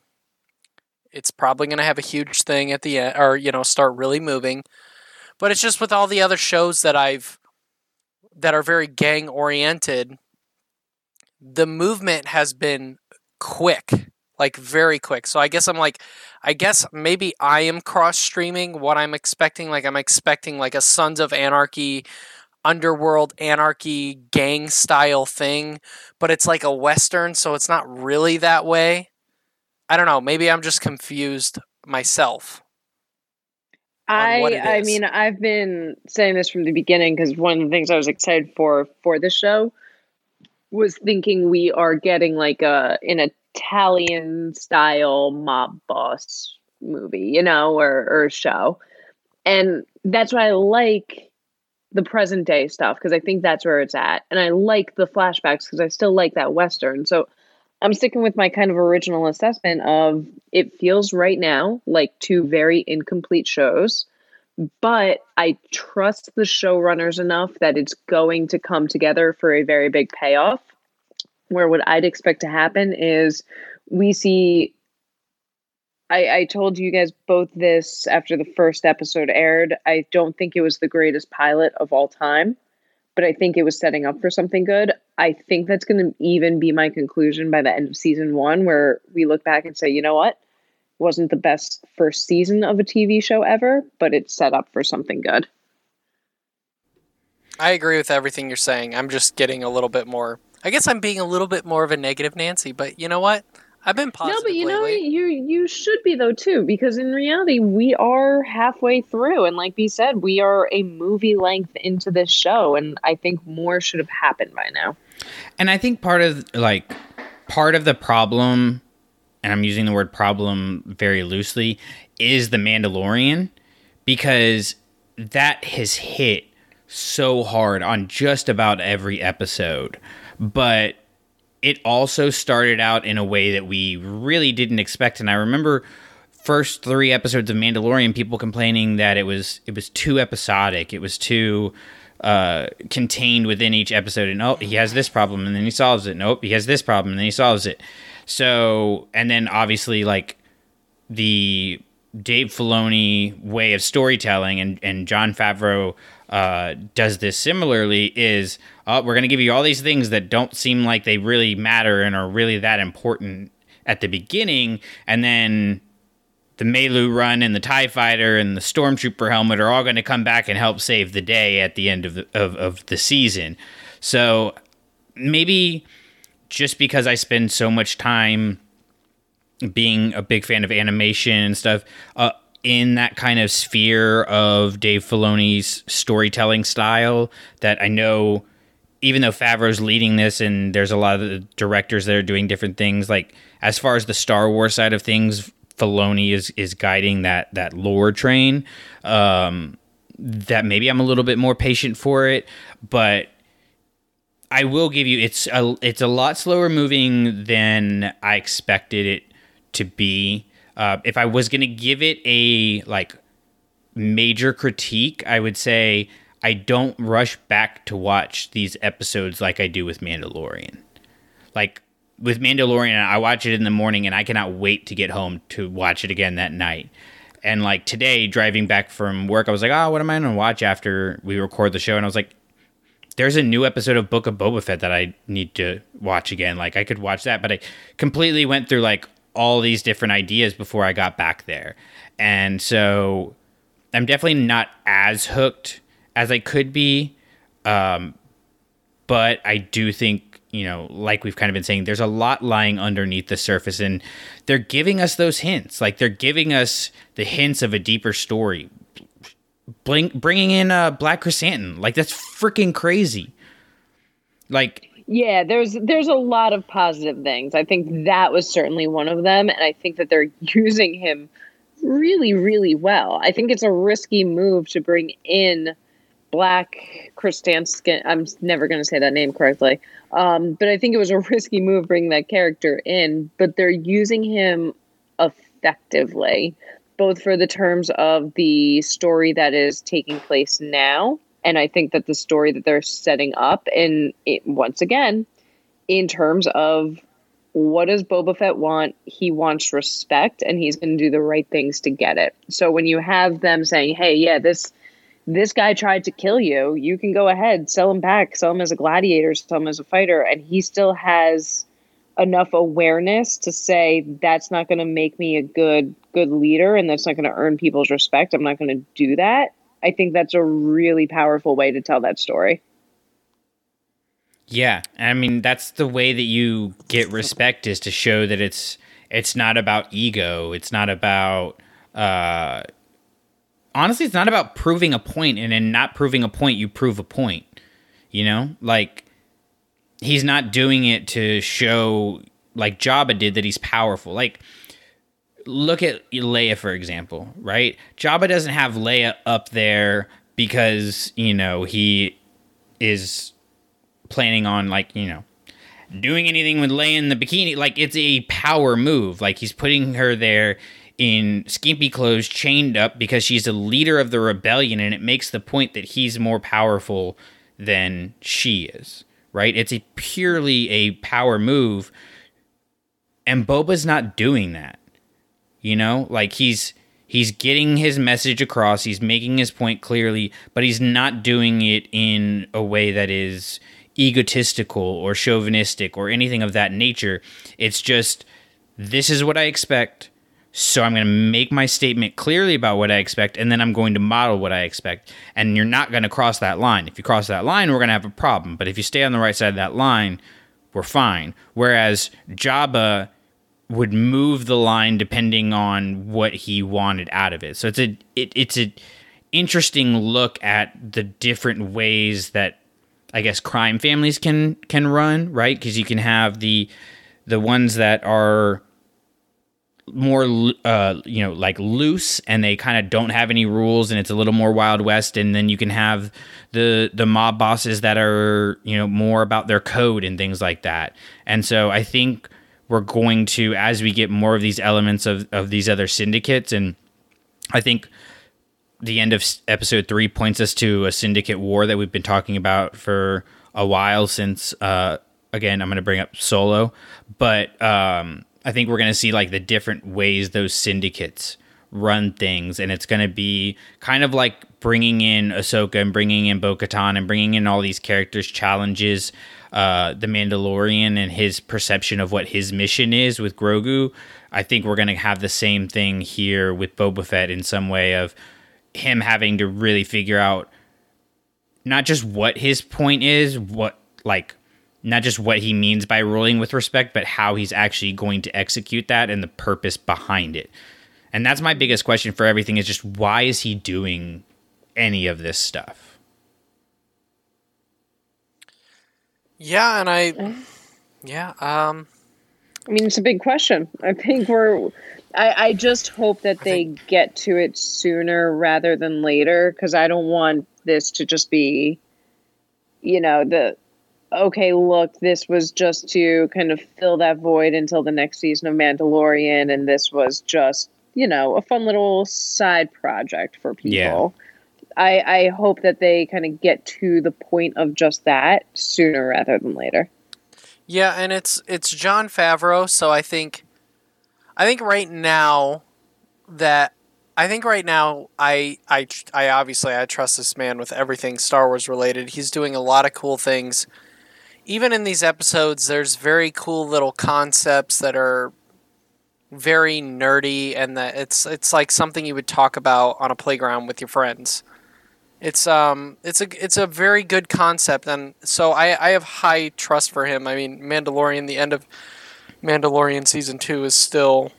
It's probably going to have a huge thing at the end, or you know, start really moving. But it's just with all the other shows that I've that are very gang oriented. The movement has been quick, like very quick. So I guess I'm like, I guess maybe I am cross streaming what I'm expecting. Like I'm expecting like a Sons of Anarchy, underworld anarchy gang style thing, but it's like a western, so it's not really that way. I don't know. Maybe I'm just confused myself. I I mean I've been saying this from the beginning because one of the things I was excited for for the show was thinking we are getting like a an Italian style mob boss movie, you know, or or show. And that's why I like the present day stuff because I think that's where it's at. And I like the flashbacks because I still like that western. So I'm sticking with my kind of original assessment of it feels right now like two very incomplete shows, but I trust the showrunners enough that it's going to come together for a very big payoff. Where what I'd expect to happen is we see. I, I told you guys both this after the first episode aired. I don't think it was the greatest pilot of all time but I think it was setting up for something good. I think that's going to even be my conclusion by the end of season one, where we look back and say, you know what? Wasn't the best first season of a TV show ever, but it's set up for something good. I agree with everything you're saying. I'm just getting a little bit more. I guess I'm being a little bit more of a negative Nancy, but you know what? I've been positive no, but you know, you you should be though too, because in reality, we are halfway through, and like we said, we are a movie length into this show, and I think more should have happened by now. And I think part of like part of the problem, and I'm using the word problem very loosely, is the Mandalorian because that has hit so hard on just about every episode. But it also started out in a way that we really didn't expect. And I remember first three episodes of Mandalorian, people complaining that it was it was too episodic. It was too uh, contained within each episode. And oh, he has this problem, and then he solves it. Nope, he has this problem, and then he solves it. So, and then obviously like the Dave Filoni way of storytelling, and and Jon Favreau uh, does this similarly. Is uh, we're going to give you all these things that don't seem like they really matter and are really that important at the beginning, and then the Melu run and the Tie Fighter and the Stormtrooper helmet are all going to come back and help save the day at the end of the of, of the season. So maybe just because I spend so much time being a big fan of animation and stuff uh, in that kind of sphere of Dave Filoni's storytelling style that I know even though Favreau's leading this and there's a lot of the directors that are doing different things like as far as the Star Wars side of things Filoni is is guiding that that lore train um, that maybe I'm a little bit more patient for it but I will give you it's a it's a lot slower moving than I expected it to be. Uh, if I was gonna give it a like major critique, I would say I don't rush back to watch these episodes like I do with Mandalorian. Like with Mandalorian, I watch it in the morning and I cannot wait to get home to watch it again that night. And like today, driving back from work, I was like, oh, what am I gonna watch after we record the show? And I was like, there's a new episode of Book of Boba Fett that I need to watch again. Like I could watch that, but I completely went through like all these different ideas before I got back there. And so I'm definitely not as hooked as I could be. Um, but I do think, you know, like we've kind of been saying, there's a lot lying underneath the surface and they're giving us those hints. Like they're giving us the hints of a deeper story. Bling, bringing in uh, Black Chrysanthemum, like that's freaking crazy. Like Yeah, there's there's a lot of positive things. I think that was certainly one of them, and I think that they're using him really, really well. I think it's a risky move to bring in Black Kristanskin. I'm never going to say that name correctly, um, but I think it was a risky move bringing that character in. But they're using him effectively, both for the terms of the story that is taking place now and I think that the story that they're setting up, and once again, in terms of what does Boba Fett want? He wants respect, and he's going to do the right things to get it. So when you have them saying, "Hey, yeah, this this guy tried to kill you," you can go ahead, sell him back, sell him as a gladiator, sell him as a fighter, and he still has enough awareness to say that's not going to make me a good good leader, and that's not going to earn people's respect. I'm not going to do that I think that's a really powerful way to tell that story. Yeah, I mean that's the way that you get respect is to show that it's it's not about ego. It's not about uh honestly it's not about proving a point and in not proving a point you prove a point. You know? Like he's not doing it to show like Jabba did that he's powerful. Like look at Leia for example, right? Jabba doesn't have Leia up there because you know he is planning on like you know doing anything with Leia in the bikini. Like it's a power move. Like he's putting her there in skimpy clothes, chained up because she's a leader of the rebellion, and it makes the point that he's more powerful than she is. Right? It's a purely a power move, and Boba's not doing that. You know, like he's he's getting his message across, he's making his point clearly, but he's not doing it in a way that is egotistical or chauvinistic or anything of that nature. It's just this is what I expect. So I'm going to make my statement clearly about what I expect, and then I'm going to model what I expect. And you're not going to cross that line. If you cross that line, we're going to have a problem. But if you stay on the right side of that line, we're fine. Whereas Jabba would move the line depending on what he wanted out of it. So it's a it, it's a interesting look at the different ways that I guess crime families can can run, right? Because you can have the the ones that are more uh you know like loose and they kind of don't have any rules and it's a little more wild west and then you can have the the mob bosses that are you know more about their code and things like that and so i think we're going to as we get more of these elements of, of these other syndicates. And i think the end of episode three points us to a syndicate war that we've been talking about for a while since uh, again i'm going to bring up solo. But um, i think we're going to see like the different ways those syndicates run things. And it's going to be kind of like bringing in ahsoka and bringing in bo-katan and bringing in all these characters challenges uh, the Mandalorian and his perception of what his mission is with Grogu, I think we're going to have the same thing here with Boba Fett in some way of him having to really figure out not just what his point is, what like not just what he means by ruling with respect, but how he's actually going to execute that and the purpose behind it. And that's my biggest question for everything is just why is he doing any of this stuff? Yeah, and I, yeah, um, I mean, it's a big question. I think we're. I, I just hope that they think, get to it sooner rather than later because I don't want this to just be, you know, the okay, look, this was just to kind of fill that void until the next season of Mandalorian, and this was just, you know, a fun little side project for people. I, I hope that they kind of get to the point of just that sooner rather than later. Yeah, and it's it's Jon Favreau, so I think I think right now that I think right now I I I obviously I trust this man with everything Star Wars related. He's doing a lot of cool things. Even in these episodes there's very cool little concepts that are very nerdy and that it's it's like something you would talk about on a playground with your friends. It's um it's a it's a very good concept and so I, I have high trust for him. I mean Mandalorian the end of Mandalorian season 2 is still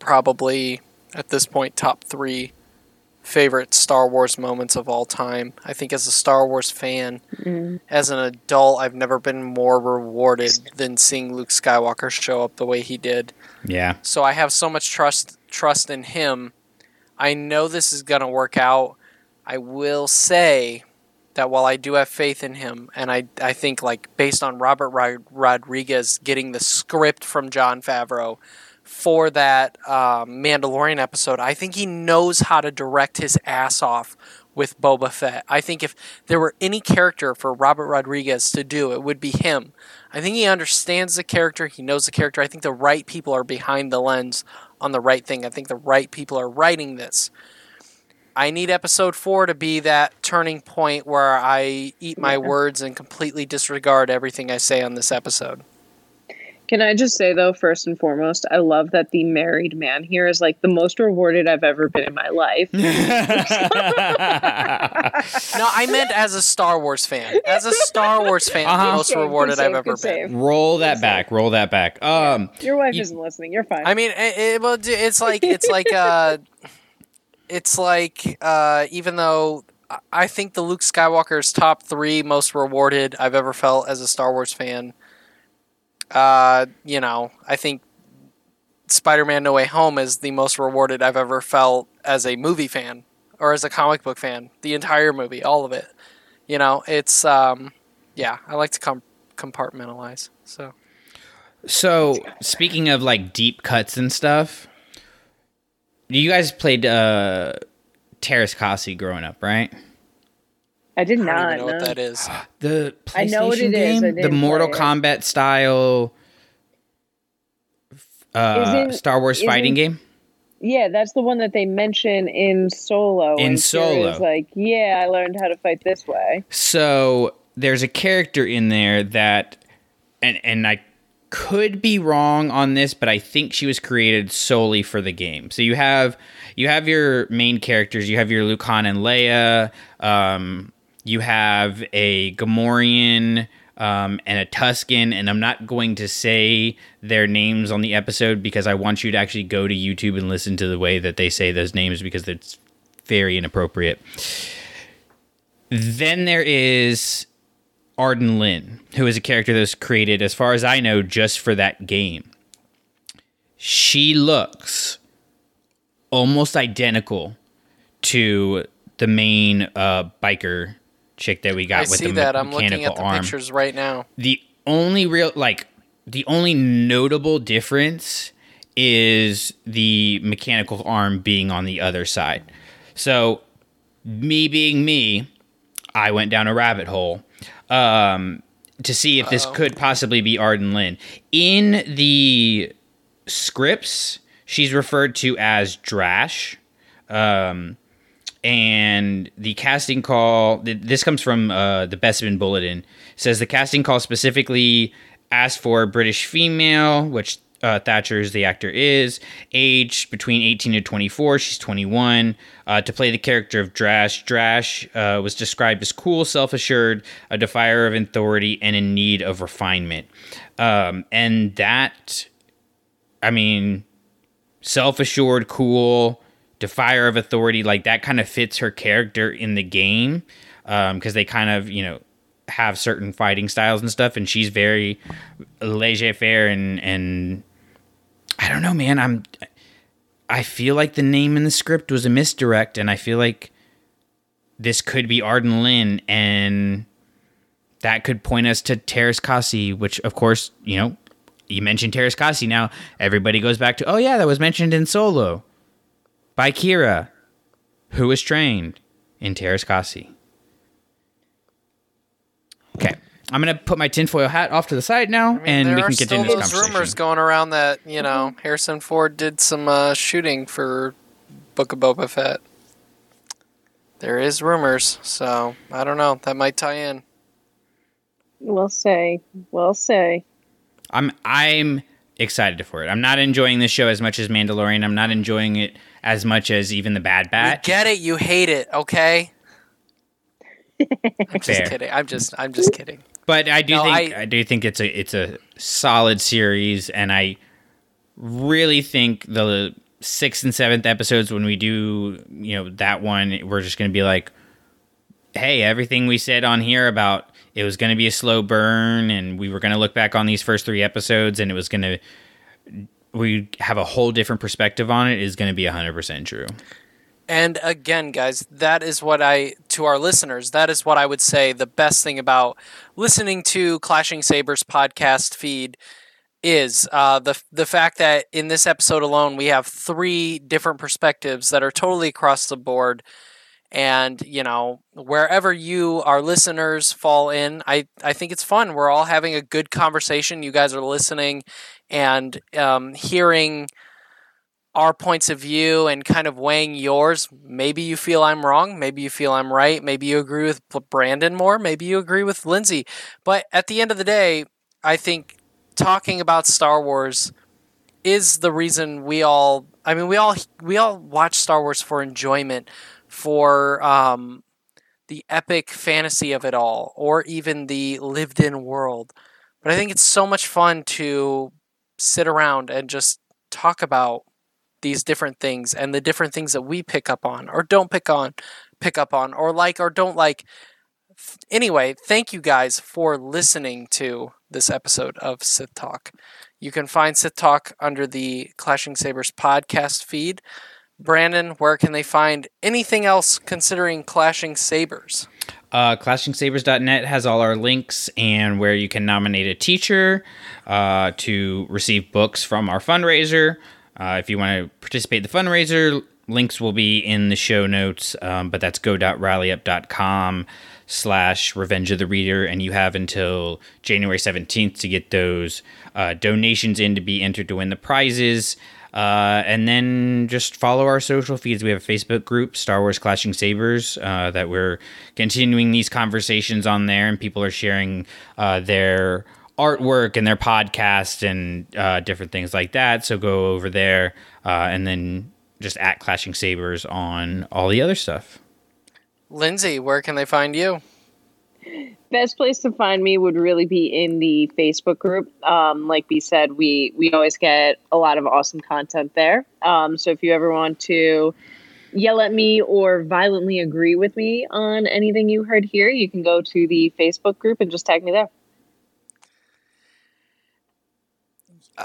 probably at this point top 3 favorite Star Wars moments of all time. I think as a Star Wars fan, as an adult, I've never been more rewarded than seeing Luke Skywalker show up the way he did. Yeah. So I have so much trust trust in him. I know this is going to work out. I will say that while I do have faith in him, and I I think like based on Robert Rod- Rodriguez getting the script from Jon Favreau for that um, Mandalorian episode, I think he knows how to direct his ass off with Boba Fett. I think if there were any character for Robert Rodriguez to do, it would be him. I think he understands the character, he knows the character. I think the right people are behind the lens on the right thing. I think the right people are writing this. I need episode four to be that turning point where I eat my words and completely disregard everything I say on this episode. Can I just say though, first and foremost, I love that the married man here is like the most rewarded I've ever been in my life. No, I meant as a Star Wars fan. As a Star Wars fan, Uh-huh. the most Good save, rewarded good I've ever good been. roll that back. Roll that back. Um, Your wife You- isn't listening. You're fine. I mean, it, it, well, it's like it's like uh, it's like uh, even though I- think the Luke Skywalker's top three most rewarded I've ever felt as a Star Wars fan. Uh, you know, I think Spider-Man: No Way Home is the most rewarded I've ever felt as a movie fan or as a comic book fan. The entire movie, all of it. You know, it's um, yeah. I like to com- compartmentalize. So. so speaking of like deep cuts and stuff, you guys played uh, Teräs Käsi growing up, right? I did not. I don't even know what know. that is. The PlayStation I know what it is, game, I the Mortal play it. Kombat style uh, Isn't- Star Wars fighting isn't- game. Yeah, that's the one that they mention in Solo. In Solo. Qi'ra's like, yeah, I learned how to fight this way. So there's a character in there that, and and I could be wrong on this, but I think she was created solely for the game. So you have you have your main characters. You have your Luke Han and Leia. Um, you have a Gamorrean. Um, and a Tusken, and I'm not going to say their names on the episode because I want you to actually go to YouTube and listen to the way that they say those names because it's very inappropriate. Then there is Arden Lyn, who is a character that was created, as far as I know, just for that game. She looks almost identical to the main uh, biker chick that we got I with see the that. me- I'm looking at the arm. pictures right now. The only real like the only notable difference is the mechanical arm being on the other side. So me being me, I went down a rabbit hole um, to see if this could possibly be Arden Lyn. In the scripts, she's referred to as Drash. Um, and the casting call this comes from uh, the Bespin Bulletin says the casting call specifically asked for a British female, which uh, Thatcher is the actor is age between 18 and 24. She's 21 uh, to play the character of Drash. Drash uh, was described as cool, self-assured, a defier of authority, and in need of refinement. Um, and that, I mean, self-assured, cool, defier of authority, like that kind of fits her character in the game because they kind of you know have certain fighting styles and stuff, and she's very laissez-faire and and I don't know, man. I'm I feel like the name in the script was a misdirect, and I feel like this could be Arden Lyn, and that could point us to Teräs Käsi, which of course you know. You mentioned Teräs Käsi now. Everybody goes back to, oh yeah, that was mentioned in Solo by Qi'ra, who was trained in Teräs Käsi. Okay, I'm gonna put my tinfoil hat off to the side now, and we can still continue this conversation. those conversation. rumors going around that you know Harrison Ford did some uh, shooting for Book of Boba Fett. There is rumors, so I don't know. That might tie in. We'll say. We'll say. I'm I'm excited for it. I'm not enjoying this show as much as Mandalorian. I'm not enjoying it as much as even the Bad We Batch. get it. You hate it. Okay. I'm just Fair. kidding. I'm just. I'm just kidding. But I do No, think I- I, do think it's a it's a solid series, and I really think the sixth and seventh episodes when we do you know that one we're just going to be like hey everything we said on here about it was going to be a slow burn and we were going to look back on these first three episodes and it was going to we have a whole different perspective on it is going to be 100% true And again, guys, that is what I, to our listeners, that is what I would say the best thing about listening to Clashing Sabers podcast feed is uh, the the fact that in this episode alone we have three different perspectives that are totally across the board, and you know wherever you our listeners fall in, I I think it's fun. We're all having a good conversation. You guys are listening and um, hearing our points of view and kind of weighing yours. Maybe you feel I'm wrong. Maybe you feel I'm right. Maybe you agree with Brandon more. Maybe you agree with Lindsay. But at the end of the day, I think talking about Star Wars is the reason we all. I mean, we all we all watch Star Wars for enjoyment, for um, the epic fantasy of it all, or even the lived-in world. But I think it's so much fun to sit around and just talk about these different things and the different things that we pick up on or don't pick on pick up on or like or don't like. Anyway thank you guys for listening to this episode of sith talk. You can find sith talk under the clashing sabers podcast feed. Brandon where can they find anything else considering clashing sabers? Uh, ClashingSabers.net has all our links and where you can nominate a teacher uh, to receive books from our fundraiser. Uh, if you want to participate in the fundraiser, links will be in the show notes, um, but that's go.rallyup.com slash revenge of the reader and you have until january 17th to get those uh, donations in to be entered to win the prizes uh, and then just follow our social feeds. We have a Facebook group, Star Wars Clashing Sabers, uh, that we're continuing these conversations on there, and people are sharing uh, their artwork and their podcast and uh, different things like that. So go over there uh, and then just at Clashing Sabers on all the other stuff. lindsay where can they find you best place to find me would really be in the Facebook group. Um, like we said, we we always get a lot of awesome content there. Um, so if you ever want to yell at me or violently agree with me on anything you heard here, you can go to the Facebook group and just tag me there.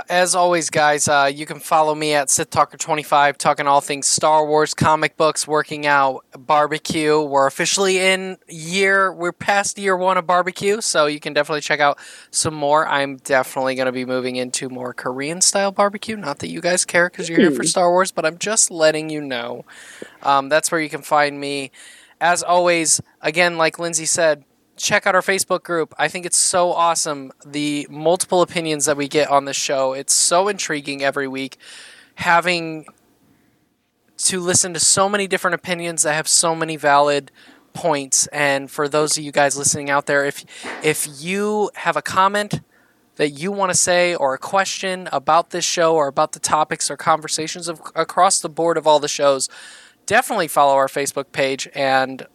As always, guys, uh, you can follow me at Sith Talker 25, talking all things Star Wars, comic books, working out, barbecue. We're officially in year, we're past year one of barbecue, so you can definitely check out some more. I'm definitely going to be moving into more Korean style barbecue. Not that you guys care because you're here for Star Wars, but I'm just letting you know. Um, that's where you can find me. As always, again, like Lindsay said, check out our Facebook group. I think it's so awesome. The multiple opinions that we get on the show. It's so intriguing every week. Having to listen to so many different opinions that have so many valid points. And for those of you guys listening out there, if if you have a comment that you want to say or a question about this show or about the topics or conversations of, across the board of all the shows, definitely follow our Facebook page and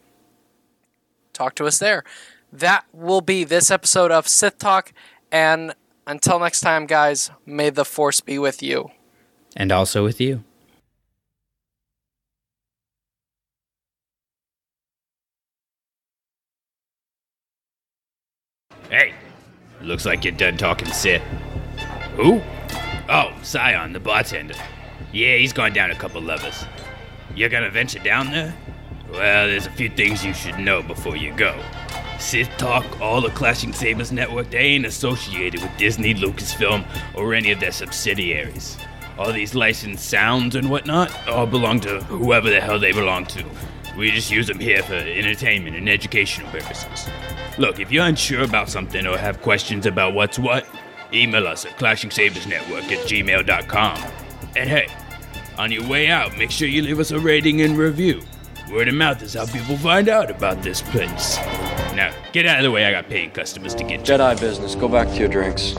talk to us there. That will be this episode of Sith Talk. And until next time, guys, may the Force be with you. And also with you. Hey, looks like you're done talking Sith. Who? Oh, Scion, the bartender. Yeah, he's gone down a couple levels. You're gonna venture down there? Well, there's a few things you should know before you go. Sith Talk, all the Clashing Sabers network, they ain't associated with Disney, Lucasfilm, or any of their subsidiaries. All these licensed sounds and whatnot all belong to whoever the hell they belong to. We just use them here for entertainment and educational purposes. Look, if you're unsure about something or have questions about what's what, email us at clashingsabersnetwork at gmail.com. And hey, on your way out, make sure you leave us a rating and review. Word of mouth is how people find out about this place. Now, get out of the way, I got paying customers to get to. Jedi business. Go back to your drinks.